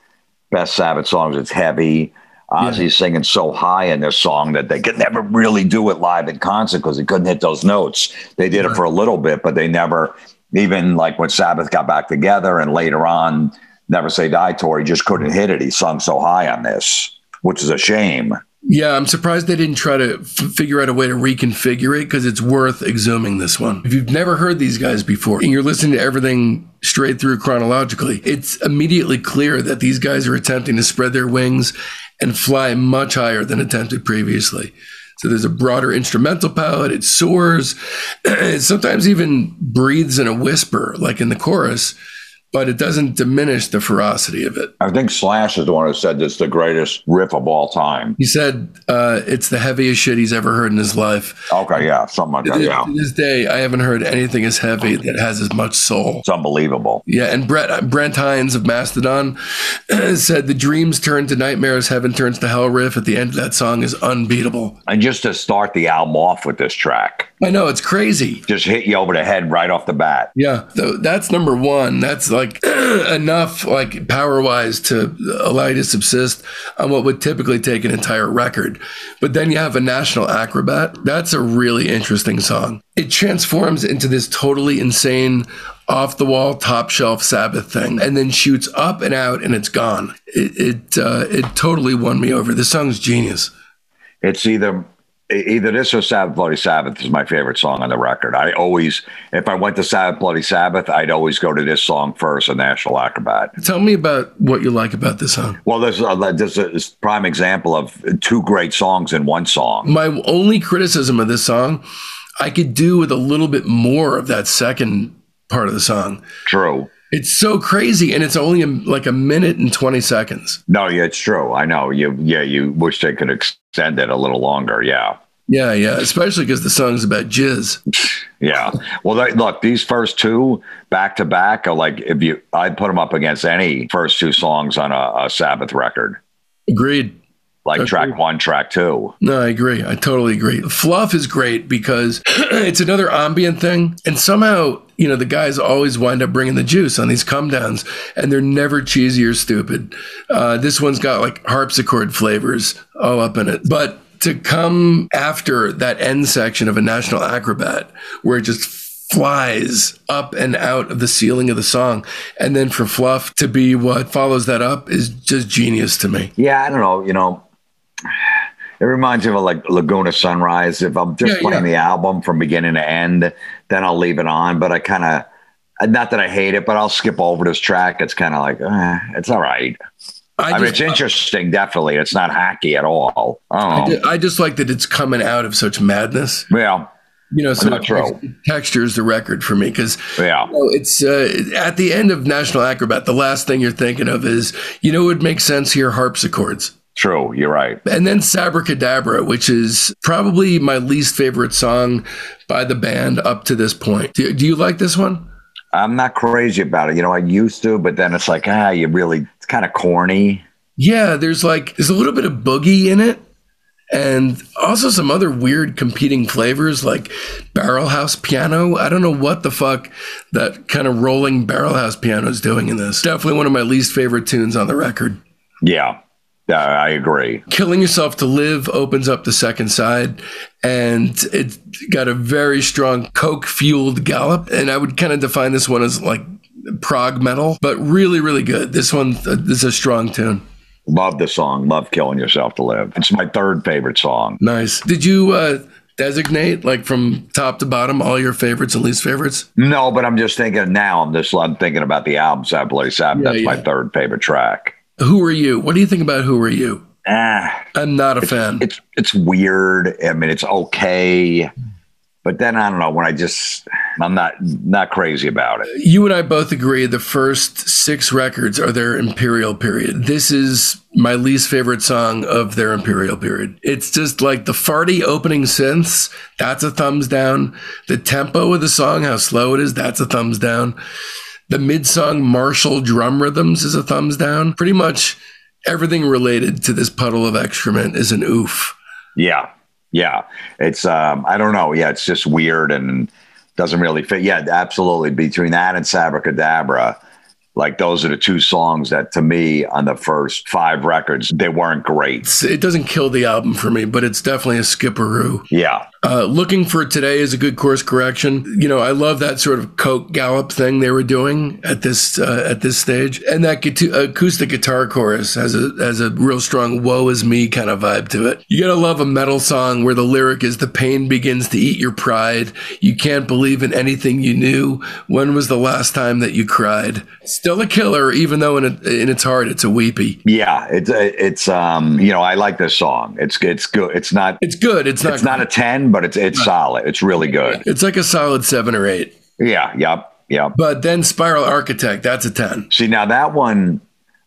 best Sabbath songs. It's heavy. Ozzy's singing so high in this song that they could never really do it live in concert because he couldn't hit those notes. They did it for a little bit, but they never, even like when Sabbath got back together and later on, Never Say Die tour, he just couldn't hit it. He sung so high on this, which is a shame. Yeah, I'm surprised they didn't try to f- figure out a way to reconfigure it because it's worth exhuming this one. If you've never heard these guys before and you're listening to everything straight through chronologically, it's immediately clear that these guys are attempting to spread their wings and fly much higher than attempted previously. So there's a broader instrumental palette, it soars, it sometimes even breathes in a whisper, like in the chorus, but it doesn't diminish the ferocity of it. I think Slash is the one who said this is the greatest riff of all time. He said uh, it's the heaviest shit he's ever heard in his life. Okay, yeah, something like that. Yeah, to this day, I haven't heard anything as heavy that has as much soul. it's unbelievable. Yeah, and Brett Brent Hines of Mastodon said the dreams turn to nightmares, heaven turns to hell riff at the end of that song is unbeatable. And just to start the album off with this track, I know it's crazy. just hit you over the head right off the bat. Yeah, so that's number one. That's like enough, like power wise, to allow you to subsist on what would typically take an entire record. But then you have a national acrobat. That's a really interesting song. It transforms into this totally insane, off the wall, top shelf Sabbath thing, and then shoots up and out, and it's gone. It it, uh, it totally won me over. This song's genius. It's either either this or Sabbath Bloody Sabbath is my favorite song on the record. I always, if I went to Sabbath Bloody Sabbath, I'd always go to this song first, a National Acrobat. Tell me about what you like about this song. Well, there's a, there's a prime example of two great songs in one song. My only criticism of this song, I could do with a little bit more of that second part of the song. True. It's so crazy, and it's only a, like a minute and 20 seconds. No, yeah, it's true. I know. You, yeah, you wish they could extend it a little longer. Yeah. Yeah, yeah, especially because the song's about jizz. Yeah. Well, they, look, these first two back to back are like if you, I'd put them up against any first two songs on a, a Sabbath record, Agreed. like track one, track two. No, I agree. I totally agree. Fluff is great because it's another ambient thing. And somehow, you know, the guys always wind up bringing the juice on these come downs, and they're never cheesy or stupid. Uh, this one's got like harpsichord flavors all up in it. But to come after that end section of a National Acrobat where it just flies up and out of the ceiling of the song. And then for Fluff to be what follows that up is just genius to me. Yeah, I don't know. You know, it reminds me of like Laguna Sunrise. If I'm just Yeah, playing yeah. the album from beginning to end, then I'll leave it on. But I kind of, not that I hate it, but I'll skip over this track. It's kind of like, eh, it's all right. I, mean, it's interesting, definitely. It's not hacky at all. I I, know. I just like that it's coming out of such madness. Yeah, You know, so Not it true. tex- textures the record for me because yeah. it's uh, at the end of National Acrobat. The last thing you're thinking of is, you know, it would make sense here harpsichords. True. You're right. And then Sabbra Cadabra, which is probably my least favorite song by the band up to this point. Do, do you like this one? I'm not crazy about it. You know, I used to, but then it's like, ah, you really, it's kind of corny. Yeah, there's like there's a little bit of boogie in it, and also some other weird competing flavors like barrel house piano. I don't know what the fuck that kind of rolling barrel house piano is doing in this. Definitely one of my least favorite tunes on the record. Yeah. Yeah, I agree. Killing Yourself to Live opens up the second side, and it's got a very strong coke fueled gallop. And I would kind of define this one as like prog metal, but really, really good. This one uh, is a strong tune. Love the song. Love Killing Yourself to Live. It's my third favorite song. Nice. Did you uh, designate like from top to bottom all your favorites and least favorites? No, but I'm just thinking now. I'm just I'm thinking about the album Sabbath Sabbath. Yeah, That's my third favorite track. Who are you? What do you think about Who Are You? Ah, I'm not a fan. it's it's weird. I mean, it's okay, but then I don't know. When I just I'm not not crazy about it. You and I both agree the first six records are their Imperial period. This is my least favorite song of their Imperial period. It's just like the farty opening synths, that's a thumbs down. The tempo of the song, how slow it is, that's a thumbs down. The mid song martial drum rhythms is a thumbs down. Pretty much everything related to this puddle of excrement is an oof. Yeah, yeah. It's um I don't know. Yeah, it's just weird and doesn't really fit. Yeah, absolutely. Between that and Sabbra Cadabra, like those are the two songs that to me on the first five records they weren't great. It doesn't kill the album for me, but it's definitely a skipperoo. Yeah, Uh, looking for today is a good course correction. You know, I love that sort of coke gallop thing they were doing at this uh, at this stage, and that guitar- acoustic guitar chorus has a has a real strong "woe is me" kind of vibe to it. You gotta love a metal song where the lyric is "the pain begins to eat your pride. You can't believe in anything you knew. When was the last time that you cried?" Still a killer, even though in it, in its heart it's a weepy. yeah. It's it's um you know I like this song. It's it's good. It's not It's good. It's not. it's not a ten, but it's it's solid. It's really good. It's like a solid seven or eight. Yeah. Yep. Yep. But then Spiral Architect, that's a ten. See, now that one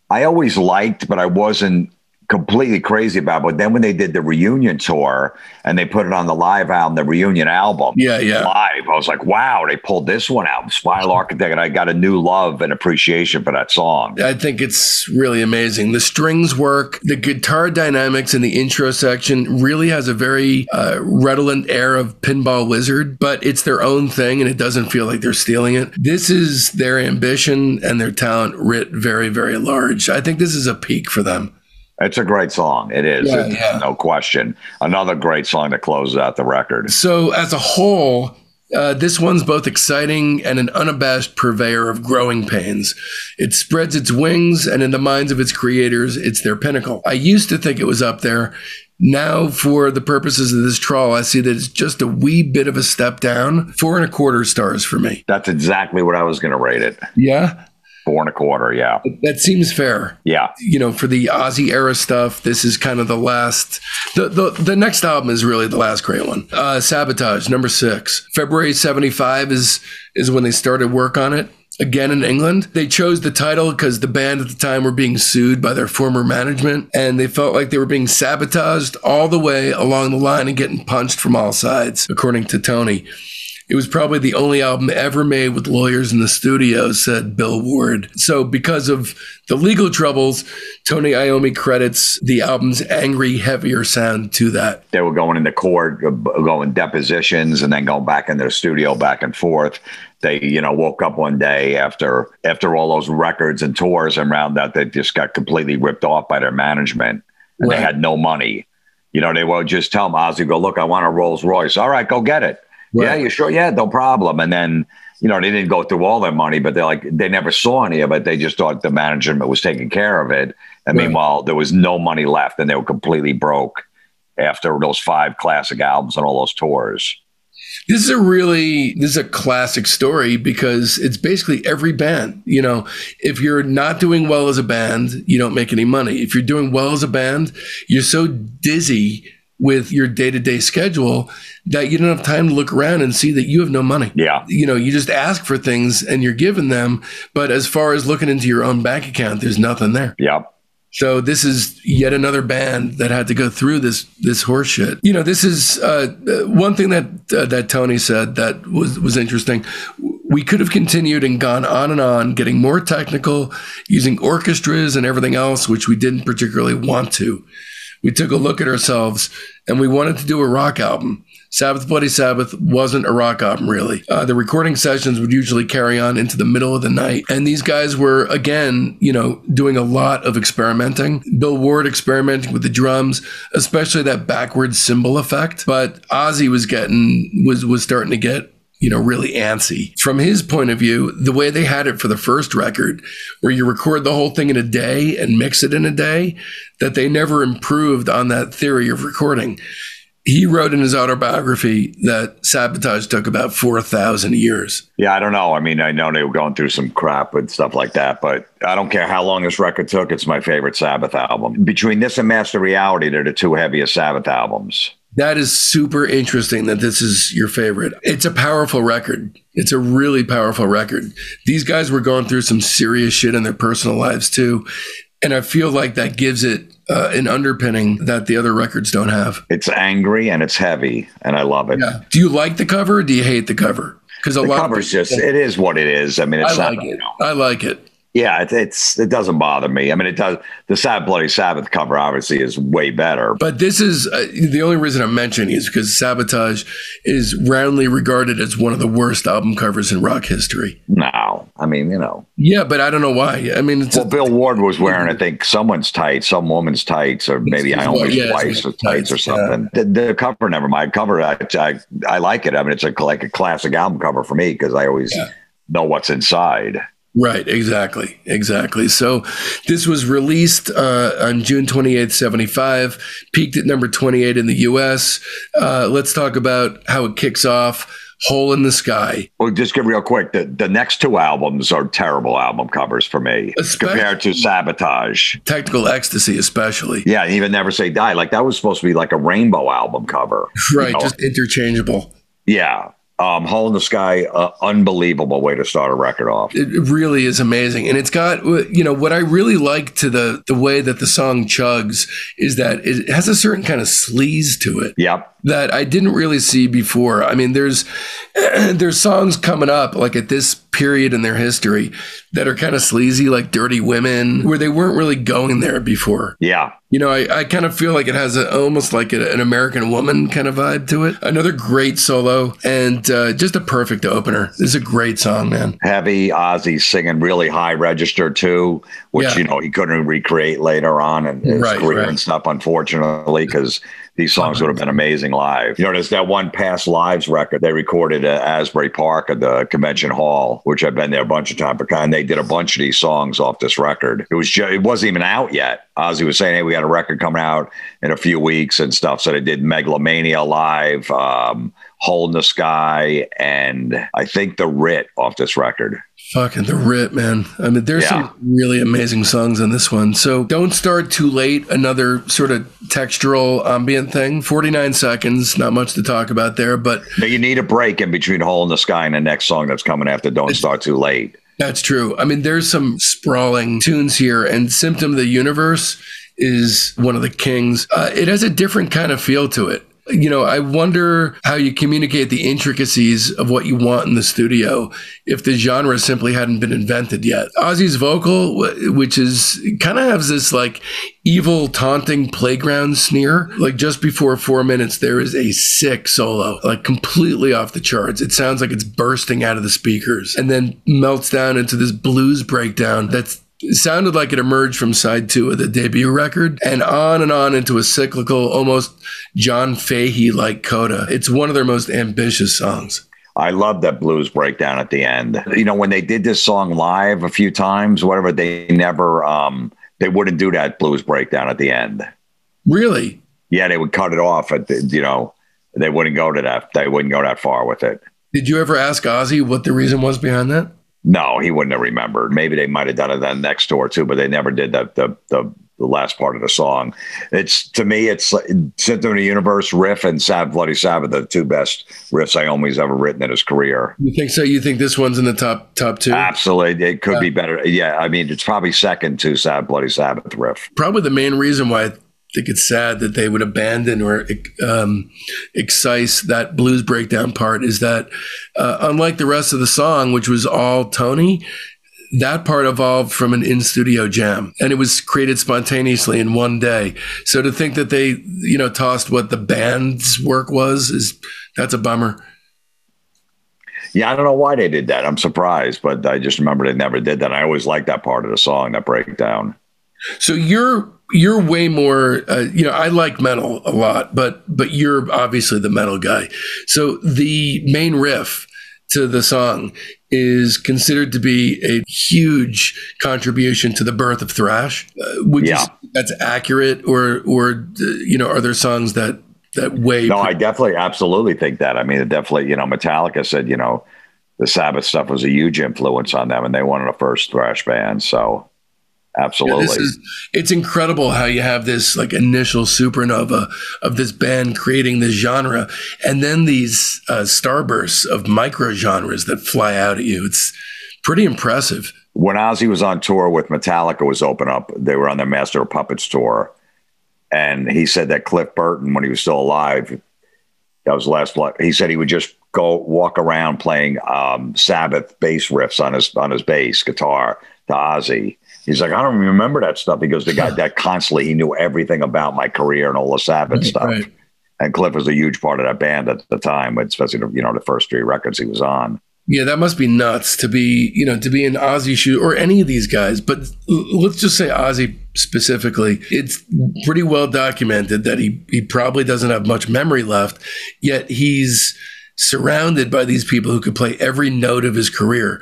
I always liked, but I wasn't completely crazy about. But then when they did the reunion tour and they put it on the live album, the reunion album, Yeah, yeah. live, I was like, wow, they pulled this one out, Spiral Architect, and I got a new love and appreciation for that song. I think it's really amazing. The strings work, the guitar dynamics in the intro section really has a very uh, redolent air of Pinball Wizard, but it's their own thing and it doesn't feel like they're stealing it. This is their ambition and their talent writ very, very large. I think this is a peak for them. It's a great song. It is, Yeah, yeah. no question. Another great song to close out the record. So, as a whole, uh, this one's both exciting and an unabashed purveyor of growing pains. It spreads its wings, and in the minds of its creators, it's their pinnacle. I used to think it was up there. Now, for the purposes of this trawl, I see that it's just a wee bit of a step down. Four and a quarter stars for me. That's exactly what I was going to rate it. Yeah, Four and a quarter. Yeah. that seems fair. Yeah. you know, for the Ozzy era stuff, this is kind of the last. The the, the next album is really the last great one. Uh, Sabotage, number six. February seventy five is is when they started work on it. Again in England, they chose the title because the band at the time were being sued by their former management, and they felt like they were being sabotaged all the way along the line and getting punched from all sides, according to Tony. It was probably the only album ever made with lawyers in the studio, said Bill Ward. So, because of the legal troubles, Tony Iommi credits the album's angry, heavier sound to that. they were going into court, uh, going depositions, and then going back in their studio back and forth. They, you know, woke up one day after after all those records and tours and round that they just got completely ripped off by their management, and Right. they had no money. You know, they would just tell him, Ozzy, go, look, I want a Rolls Royce. All right, go get it. Yeah, you sure? Yeah, no problem. And then, you know, they didn't go through all their money, but they're like, they never saw any of it. They just thought the management was taking care of it. And right. meanwhile, there was no money left and they were completely broke after those five classic albums and all those tours. This is a really this is a classic story because it's basically every band. You know, if you're not doing well as a band, you don't make any money. If you're doing well as a band, you're so dizzy with your day-to-day schedule that you don't have time to look around and see that you have no money. Yeah. You know, you just ask for things and you're given them, but as far as looking into your own bank account, there's nothing there. Yep. So this is yet another band that had to go through this this horseshit. You know, this is uh, one thing that uh, that Tony said that was was interesting. We could have continued and gone on and on, getting more technical, using orchestras and everything else, which we didn't particularly want to. We took a look at ourselves and we wanted to do a rock album. Sabbath Bloody Sabbath wasn't a rock album, really. Uh, the recording sessions would usually carry on into the middle of the night. And these guys were, again, you know, doing a lot of experimenting. Bill Ward experimenting with the drums, especially that backwards cymbal effect. But Ozzy was getting, was, was starting to get you know, really antsy. From his point of view, the way they had it for the first record, where you record the whole thing in a day and mix it in a day, that they never improved on that theory of recording he wrote in his autobiography that sabotage took about 4,000 years. Yeah, I don't know. I mean, I know they were going through some crap and stuff like that, but I don't care how long this record took. It's my favorite Sabbath album. Between this and Master Reality, they're the two heaviest Sabbath albums. That is super interesting that this is your favorite. It's a powerful record. It's a really powerful record. These guys were going through some serious shit in their personal lives too. And I feel like that gives it uh, an underpinning that the other records don't have. It's angry and it's heavy, and I love it. Yeah. Do you like the cover or do you hate the cover? Because a the lot cover's of just, it is what it is. I mean, it's I like not, it. You know, I like it. Yeah, it, it's it doesn't bother me. I mean, it does. The Sad Bloody Sabbath cover obviously is way better. But this is uh, the only reason I'm mentioning is because Sabotage is roundly regarded as one of the worst album covers in rock history. No, I mean you know. Yeah, but I don't know why. I mean, well, a, Bill Ward was wearing, I think, someone's tights, some woman's tights, or maybe I yeah, wife's tights, tights, or something. Yeah. The, the, cover, never mind. Cover, I, I, I like it. I mean, it's a, like a classic album cover for me because I always yeah. know what's inside. Right, exactly, exactly. So this was released uh, on June 28th, 75, peaked at number 28 in the US. Uh, let's talk about how it kicks off. Hole in the Sky. Well, just get real quick. The, the next two albums are terrible album covers for me especially compared to Sabotage. Technical Ecstasy, especially. Yeah, even Never Say Die. Like that was supposed to be like a rainbow album cover. Right, you know? just interchangeable. Yeah um, Hole in the Sky, uh, unbelievable way to start a record off. It really is amazing, and it's got you know what I really like to the the way that the song chugs is that it has a certain kind of sleaze to it. Yep. That I didn't really see before. I mean, there's there's songs coming up like at this period in their history that are kind of sleazy, like Dirty Women, where they weren't really going there before. Yeah. You know, I, I kind of feel like it has a, almost like a, an American Woman kind of vibe to it. Another great solo and uh, just a perfect opener. This is a great song, man. Heavy Ozzy singing really high register too, which yeah. you know he couldn't recreate later on in his right, career right. and stuff, unfortunately, because these songs would have been amazing live. You know, there's that one Past Lives record they recorded at Asbury Park at the Convention Hall, which I've been there a bunch of times. And they did a bunch of these songs off this record. It was just, it wasn't even out yet. Ozzy was saying, "Hey, we got a record coming out in a few weeks and stuff." So they did Megalomania live, um, Hole in the Sky, and I think the Writ off this record. Fucking the Writ, man. I mean, there's yeah. some really amazing songs on this one. So don't start too late. Another sort of textural ambient thing. 49 seconds, not much to talk about there, but. You need a break in between Hole in the Sky and the next song that's coming after Don't Start Too Late. That's true. I mean, there's some sprawling tunes here, and Symptom of the Universe is one of the kings. Uh, it has a different kind of feel to it you know, I wonder how you communicate the intricacies of what you want in the studio if the genre simply hadn't been invented yet. Ozzy's vocal, which is kind of has this like evil, taunting playground sneer. Like just before four minutes, there is a sick solo, like completely off the charts. It sounds like it's bursting out of the speakers and then melts down into this blues breakdown that's It sounded like it emerged from side two of the debut record and on and on into a cyclical, almost John Fahey like coda. It's one of their most ambitious songs. I love that blues breakdown at the end. You know, when they did this song live a few times, whatever, they never, um, they wouldn't do that blues breakdown at the end. Really? Yeah, they would cut it off at the, you know, they wouldn't go to that, they wouldn't go that far with it. Did you ever ask Ozzy what the reason was behind that? No, he wouldn't have remembered. Maybe they might have done it then next door too, but they never did that. The, the, the last part of the song. It's to me, it's Symptom of the Universe riff and Sad Bloody Sabbath, the two best riffs Iommi's ever written in his career. You think so? You think this one's in the top top two? Absolutely, it could yeah. be uh, better. Yeah, I mean, it's probably second to Sad Bloody Sabbath riff. Probably the main reason why think it's sad that they would abandon or um, excise that blues breakdown part is that uh, unlike the rest of the song, which was all Tony, that part evolved from an in studio jam and it was created spontaneously in one day. So to think that they, you know, tossed what the band's work was is that's a bummer. Yeah, I don't know why they did that. I'm surprised, but I just remember they never did that. I always liked that part of the song, that breakdown. So you're you're way more uh, you know i like metal a lot but but you're obviously the metal guy so the main riff to the song is considered to be a huge contribution to the birth of thrash. Uh, would yeah. you that's accurate, or or you know, are there songs that that way? No, I definitely, absolutely think that. I mean, definitely, you know, Metallica said, you know, the Sabbath stuff was a huge influence on them, and they wanted a first thrash band. So Absolutely. Yeah, is, it's incredible how you have this like initial supernova of this band creating this genre and then these uh, starbursts of micro genres that fly out at you. It's pretty impressive. When Ozzy was on tour with Metallica was open up, they were on their Master of Puppets tour. And he said that Cliff Burton, when he was still alive, that was the last he said he would just go walk around playing um, Sabbath bass riffs on his on his bass guitar to Ozzy He's like, I don't remember that stuff. He goes, the guy that constantly he knew everything about my career and all the Sabbath right, stuff. Right. And Cliff was a huge part of that band at the time, especially you know the first three records he was on. Yeah, that must be nuts to be you know to be in Ozzy shoe or any of these guys, but let's just say Ozzy specifically. It's pretty well documented that he he probably doesn't have much memory left, yet he's surrounded by these people who could play every note of his career.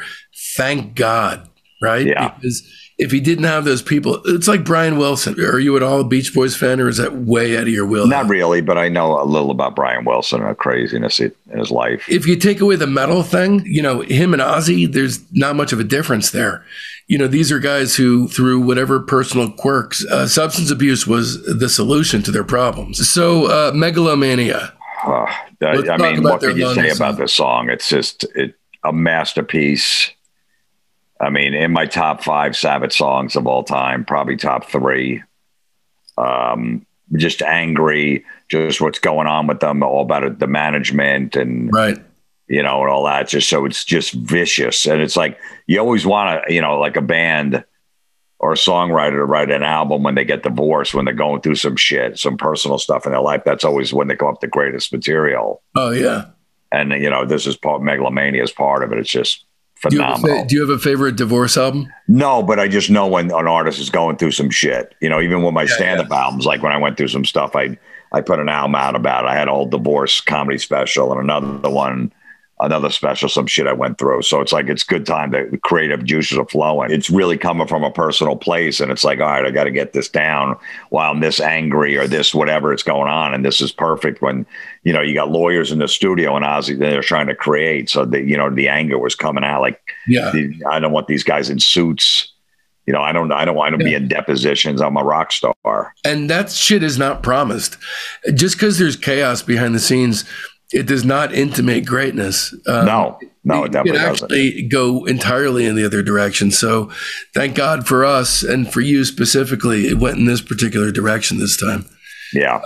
Thank God, right? Yeah. Because if he didn't have those people, it's like Brian Wilson. Are you at all a Beach Boys fan, or is that way out of your will? Not really, but I know a little about Brian Wilson and the craziness in his life. If you take away the metal thing, you know him and Ozzy, there's not much of a difference there. You know, these are guys who, through whatever personal quirks, uh, substance abuse was the solution to their problems. So, uh, megalomania. Uh, I mean, what can you say about this song? It's just it, a masterpiece I mean, in my top five Sabbath songs of all time, probably top three. Um, just angry, just what's going on with them, all about it, the management and right, you know, and all that. Just so it's just vicious, and it's like you always want to, you know, like a band or a songwriter to write an album when they get divorced, when they're going through some shit, some personal stuff in their life. That's always when they come up the greatest material. Oh yeah, and you know, this is part megalomania is part of it. It's just phenomenal. Do you, fa- do you, have a favorite divorce album? No, but I just know when an artist is going through some shit. You know, even with my yeah, stand-up yeah. albums, like when I went through some stuff, I I put an album out about it. I had a whole divorce comedy special and another one another special, some shit I went through. So it's like it's good time to creative juices are flowing. It's really coming from a personal place, and it's like, all right, I got to get this down while I'm this angry or this whatever it's going on, and this is perfect when you know you got lawyers in the studio and Ozzy they're trying to create, so that you know the anger was coming out. Like, yeah, I don't want these guys in suits. You know, I don't, I don't want to yeah. be in depositions. I'm a rock star, and that shit is not promised. Just because there's chaos behind the scenes it does not intimate greatness. Um, no, no, it, it definitely it actually doesn't. go entirely in the other direction. So, thank God for us and for you specifically, it went in this particular direction this time. Yeah.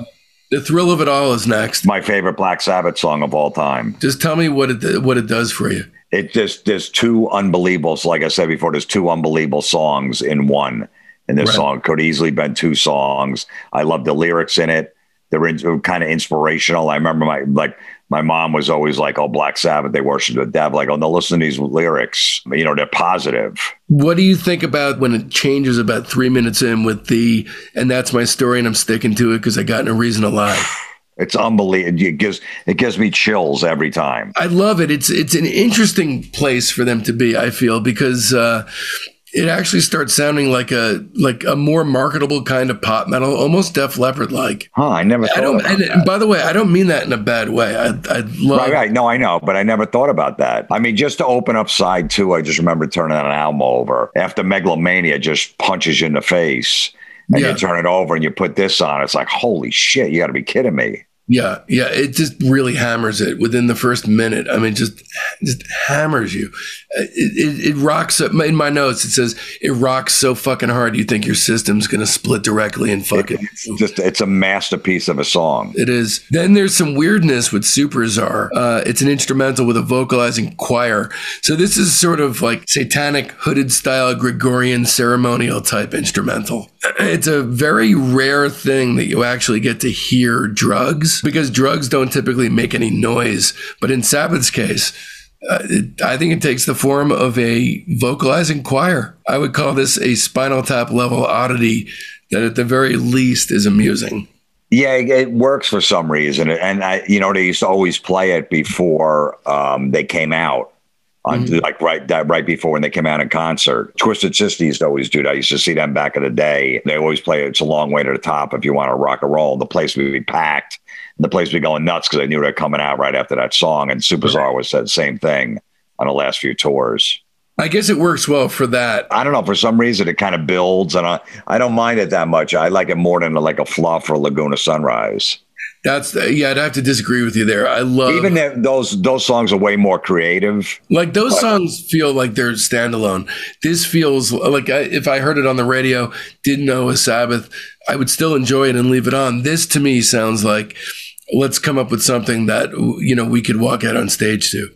The thrill of it all is next. My favorite Black Sabbath song of all time. Just tell me what it what it does for you. It just there's two unbelievable. So like I said before, there's two unbelievable songs in one. And this right. song could easily been two songs. I love the lyrics in it they're in, kind of inspirational. I remember my like my mom was always like, "Oh, Black Sabbath, they worship the devil." Like, "Oh, no, listen to these lyrics. You know, they're positive." What do you think about when it changes about three minutes in with the "and that's my story and I'm sticking to it because I got no reason to lie"? It's unbelievable. It gives it gives me chills every time. I love it. It's it's an interesting place for them to be. I feel because uh, it actually starts sounding like a like a more marketable kind of pop metal, almost Def Leppard like. Huh? I never. I don't. And, and, by the way, I don't mean that in a bad way. I I love. Right, right. No, I know, but I never thought about that. I mean, just to open up side two, I just remember turning an album over after Megalomania just punches you in the face. And yeah. you turn it over and you put this on. It's like, holy shit! You got to be kidding me. Yeah, yeah, it just really hammers it within the first minute. I mean, just just hammers you. It, it, it rocks. In my notes, it says it rocks so fucking hard you think your system's gonna split directly and fucking. It's just it's a masterpiece of a song. It is. Then there's some weirdness with Supertzar. Uh, it's an instrumental with a vocalizing choir. So this is sort of like satanic hooded style Gregorian ceremonial type instrumental. It's a very rare thing that you actually get to hear drugs because drugs don't typically make any noise. But in Sabbath's case, uh, it, I think it takes the form of a vocalizing choir. I would call this a spinal tap level oddity that at the very least is amusing. Yeah, it works for some reason, and I, you know, they used to always play it before um, they came out on mm-hmm. like right that right before when they came out in concert. Twisted Sister used to always do that. I used to see them back in the day. They always play It's a Long Way to the Top if you want to rock and roll. The place would be packed. The place would be going nuts because they knew they were coming out right after that song. And Supertzar was said the same thing on the last few tours. I guess it works well for that. I don't know. For some reason, it kind of builds, and I, I don't mind it that much. I like it more than like a fluff or Laguna Sunrise. That's yeah. I'd have to disagree with you there. I love even those those songs are way more creative. Like those but, songs feel like they're standalone. This feels like I, if I heard it on the radio, didn't know a Sabbath, I would still enjoy it and leave it on. This to me sounds like let's come up with something that you know we could walk out on stage to.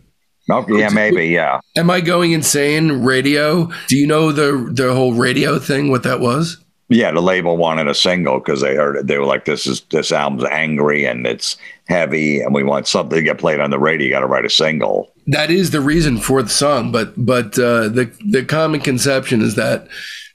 Oh, yeah, maybe, yeah. Am I going insane? Radio? Do you know the the whole radio thing? What that was? Yeah, the label wanted a single because they heard it. They were like, "This is this album's angry and it's heavy, and we want something to get played on the radio. You got to write a single." That is the reason for the song, but but uh, the the common conception is that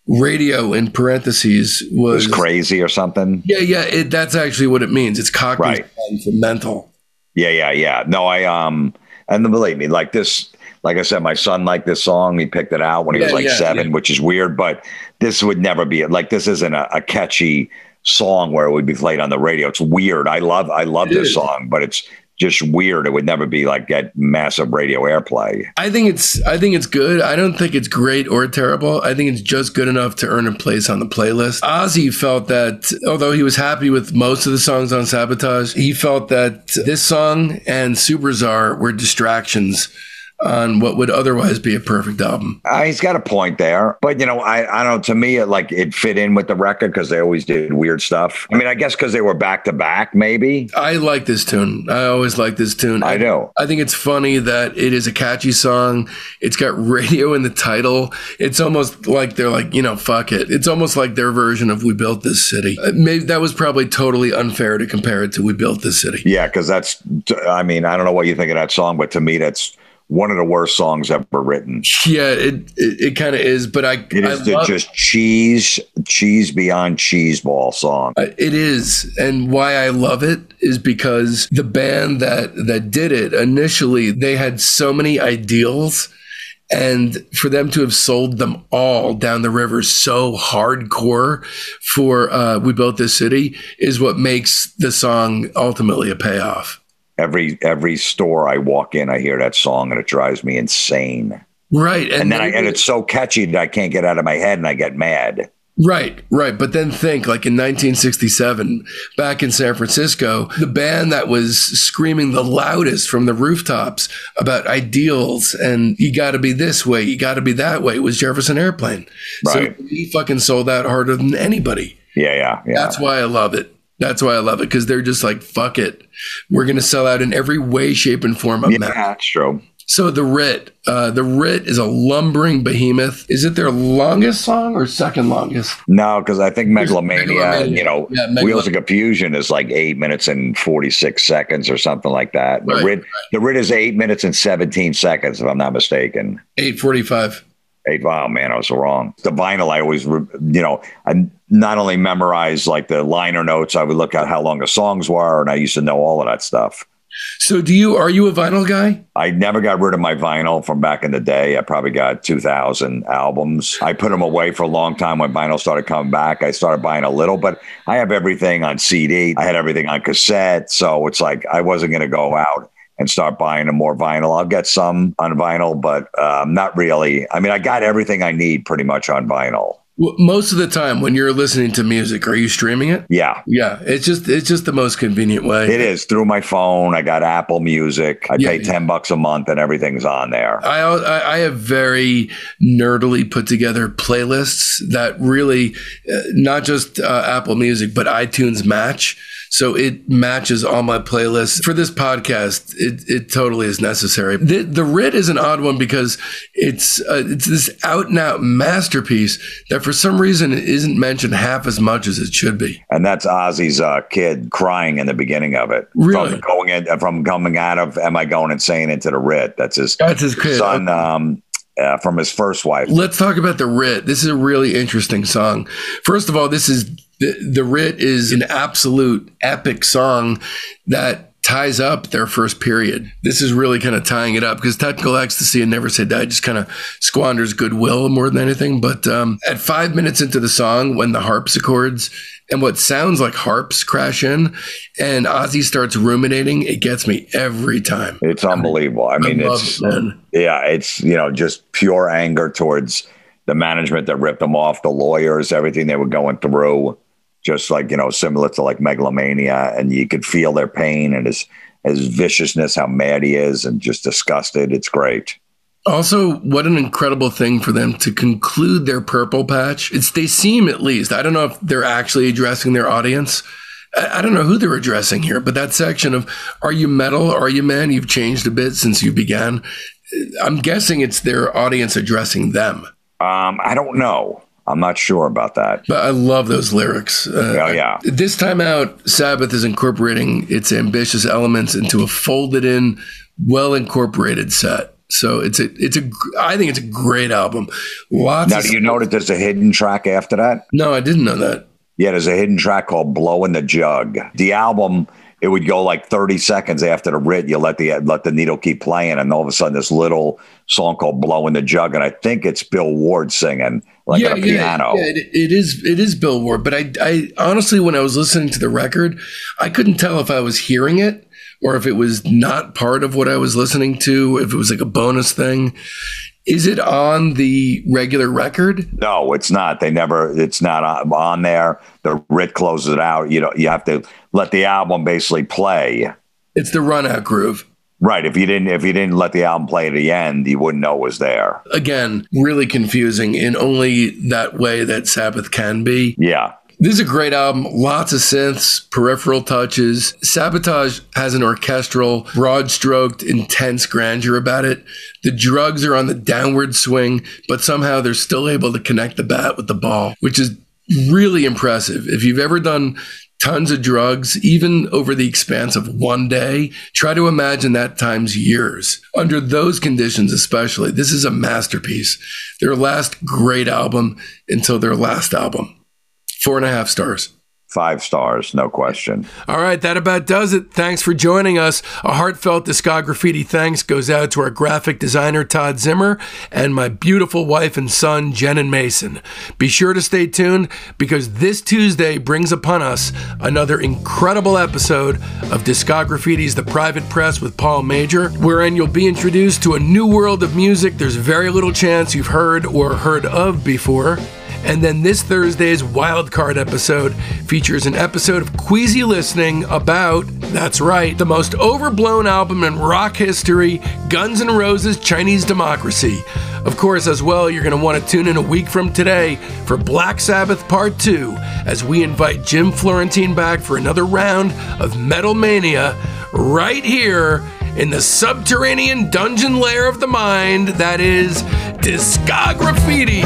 radio in parentheses was, was crazy or something. Yeah, yeah, it, that's actually what it means. It's cockney right. for mental. Yeah, yeah, yeah. No, I um, and believe me, like this like I said, my son liked this song. He picked it out when he yeah, was like yeah, seven, yeah. which is weird, but this would never be like this isn't a, a, catchy song where it would be played on the radio. It's weird. I love I love it this is. song, but it's just weird. It would never be like get massive radio airplay. I think it's I think it's good. I don't think it's great or terrible. I think it's just good enough to earn a place on the playlist. Ozzy felt that although he was happy with most of the songs on Sabotage, he felt that this song and Supertzar were distractions on what would otherwise be a perfect album. Uh, he's got a point there, but you know, I I don't know. To me, it like it fit in with the record because they always did weird stuff. I mean, I guess because they were back to back, maybe. I like this tune. I always like this tune. I, know. I think it's funny that it is a catchy song. It's got radio in the title. It's almost like they're like, you know, fuck it. It's almost like their version of "We Built This City." Uh, maybe that was probably totally unfair to compare it to "We Built This City." Yeah, because that's. I mean, I don't know what you think of that song, but to me, that's one of the worst songs ever written. Yeah, it it, it kind of is, but I it is I love, just cheese cheese beyond cheese ball song. It is, and why I love it is because the band that that did it initially they had so many ideals. And for them to have sold them all down the river so hardcore for uh, We Built This City is what makes the song ultimately a payoff every every store I walk in, I hear that song and it drives me insane. Right, and, and then I, and it's so catchy that I can't get out of my head and I get mad. Right, right. But then think like in 1967, back in San Francisco, the band that was screaming the loudest from the rooftops about ideals and you got to be this way, you got to be that way was Jefferson Airplane. Right. So he fucking sold out harder than anybody. Yeah, yeah, yeah. That's why I love it. That's why I love it because they're just like, fuck it. We're going to sell out in every way, shape, and form. Of yeah, that's true. So the Writ, uh, the Writ is a lumbering behemoth. Is it their longest song or second longest? No, because I think Megalomania, Megalomania. you know, Yeah, Megalo- Wheels of Confusion is like eight minutes and forty six seconds or something like that. The Right, Writ, the Writ is eight minutes and seventeen seconds, if I'm not mistaken. Eight forty-five. Eight. Wow, man, I was wrong. The vinyl, I always, you know, I not only memorized like the liner notes, I would look at how long the songs were, and I used to know all of that stuff. So do you? Are you a vinyl guy? I never got rid of my vinyl from back in the day. I probably got 2,000 albums. I put them away for a long time when vinyl started coming back. I started buying a little, but I have everything on CD. I had everything on cassette. So it's like I wasn't going to go out and start buying a more vinyl. I'll get some on vinyl, but um, not really. I mean, I got everything I need pretty much on vinyl. Most of the time when you're listening to music, are you streaming it? Yeah. Yeah, it's just it's just the most convenient way. It is through my phone. I got Apple Music. I Yeah, pay yeah. 10 bucks a month and everything's on there. I, I I have very nerdily put together playlists that really uh, not just uh, Apple Music but iTunes match. So it matches all my playlists for this podcast. It, it totally is necessary. The, the Writ is an odd one because it's uh, it's this out and out masterpiece that for some reason isn't mentioned half as much as it should be. and that's Ozzy's uh, kid crying in the beginning of it. Really? From going in, from coming out of "Am I Going Insane" into the Writ. That's his That's his kid. son um, uh, from his first wife. Let's talk about the Writ. This is a really interesting song. First of all, this is the, the Writ is an absolute epic song that ties up their first period. This is really kind of tying it up because Technical Ecstasy and Never Say Die just kind of squanders goodwill more than anything. But um, at five minutes into the song, when the harpsichords and what sounds like harps crash in, and Ozzy starts ruminating, it gets me every time. It's unbelievable. I mean, love it's it, yeah, it's you know just pure anger towards the management that ripped them off, the lawyers, everything they were going through. Just like you know, similar to like megalomania, and you could feel their pain and his his viciousness, how mad he is, and just disgusted. It's great. Also, what an incredible thing for them to conclude their purple patch. It's they seem at least. I don't know if they're actually addressing their audience. I, I don't know who they're addressing here, but that section of "Are you metal? Are you man?" You've changed a bit since you began. I'm guessing it's their audience addressing them. Um, I don't know. I'm not sure about that. But I love those lyrics. Uh, Oh, yeah. This time out, Sabbath is incorporating its ambitious elements into a folded in, well incorporated set. So it's a, it's a, I think it's a great album. Lots Now, do you know that there's a hidden track after that? no, I didn't know that. Yeah, there's a hidden track called "Blow in the Jug." The album it would go like 30 seconds after the writ. You let the let the needle keep playing, and all of a sudden, this little song called "Blow in the Jug," and I think it's Bill Ward singing like on a piano. yeah, it, it is. It is Bill Ward. But I, I honestly, when I was listening to the record, I couldn't tell if I was hearing it or if it was not part of what I was listening to. If it was like a bonus thing. Is it on the regular record? No, it's not. They never. It's not on, on there. The writ closes it out. You know, you have to let the album basically play. It's the run out groove. Right. If you didn't, if you didn't let the album play at the end, you wouldn't know it was there. Again, really confusing in only that way that Sabbath can be. Yeah. This is a great album. Lots of synths, peripheral touches. Sabotage has an orchestral, broad stroked, intense grandeur about it. The drugs are on the downward swing, but somehow they're still able to connect the bat with the ball, which is really impressive. If you've ever done tons of drugs, even over the expanse of one day, try to imagine that times years. Under those conditions, especially, this is a masterpiece. Their last great album until their last album. Four and a half stars. Five stars, no question. All right, that about does it. Thanks for joining us. A heartfelt discography thanks goes out to our graphic designer, Todd Zimmer, and my beautiful wife and son, Jen and Mason. Be sure to stay tuned because this Tuesday brings upon us another incredible episode of Discograffiti's The Private Press with Paul Major, wherein you'll be introduced to a new world of music there's very little chance you've heard or heard of before. And then this Thursday's wildcard episode features an episode of Queasy Listening about, that's right, the most overblown album in rock history, Guns N' Roses Chinese Democracy. Of course, as well, you're going to want to tune in a week from today for Black Sabbath Part 2 as we invite Jim Florentine back for another round of Metal Mania right here in the subterranean dungeon lair of the mind that is Discograffiti.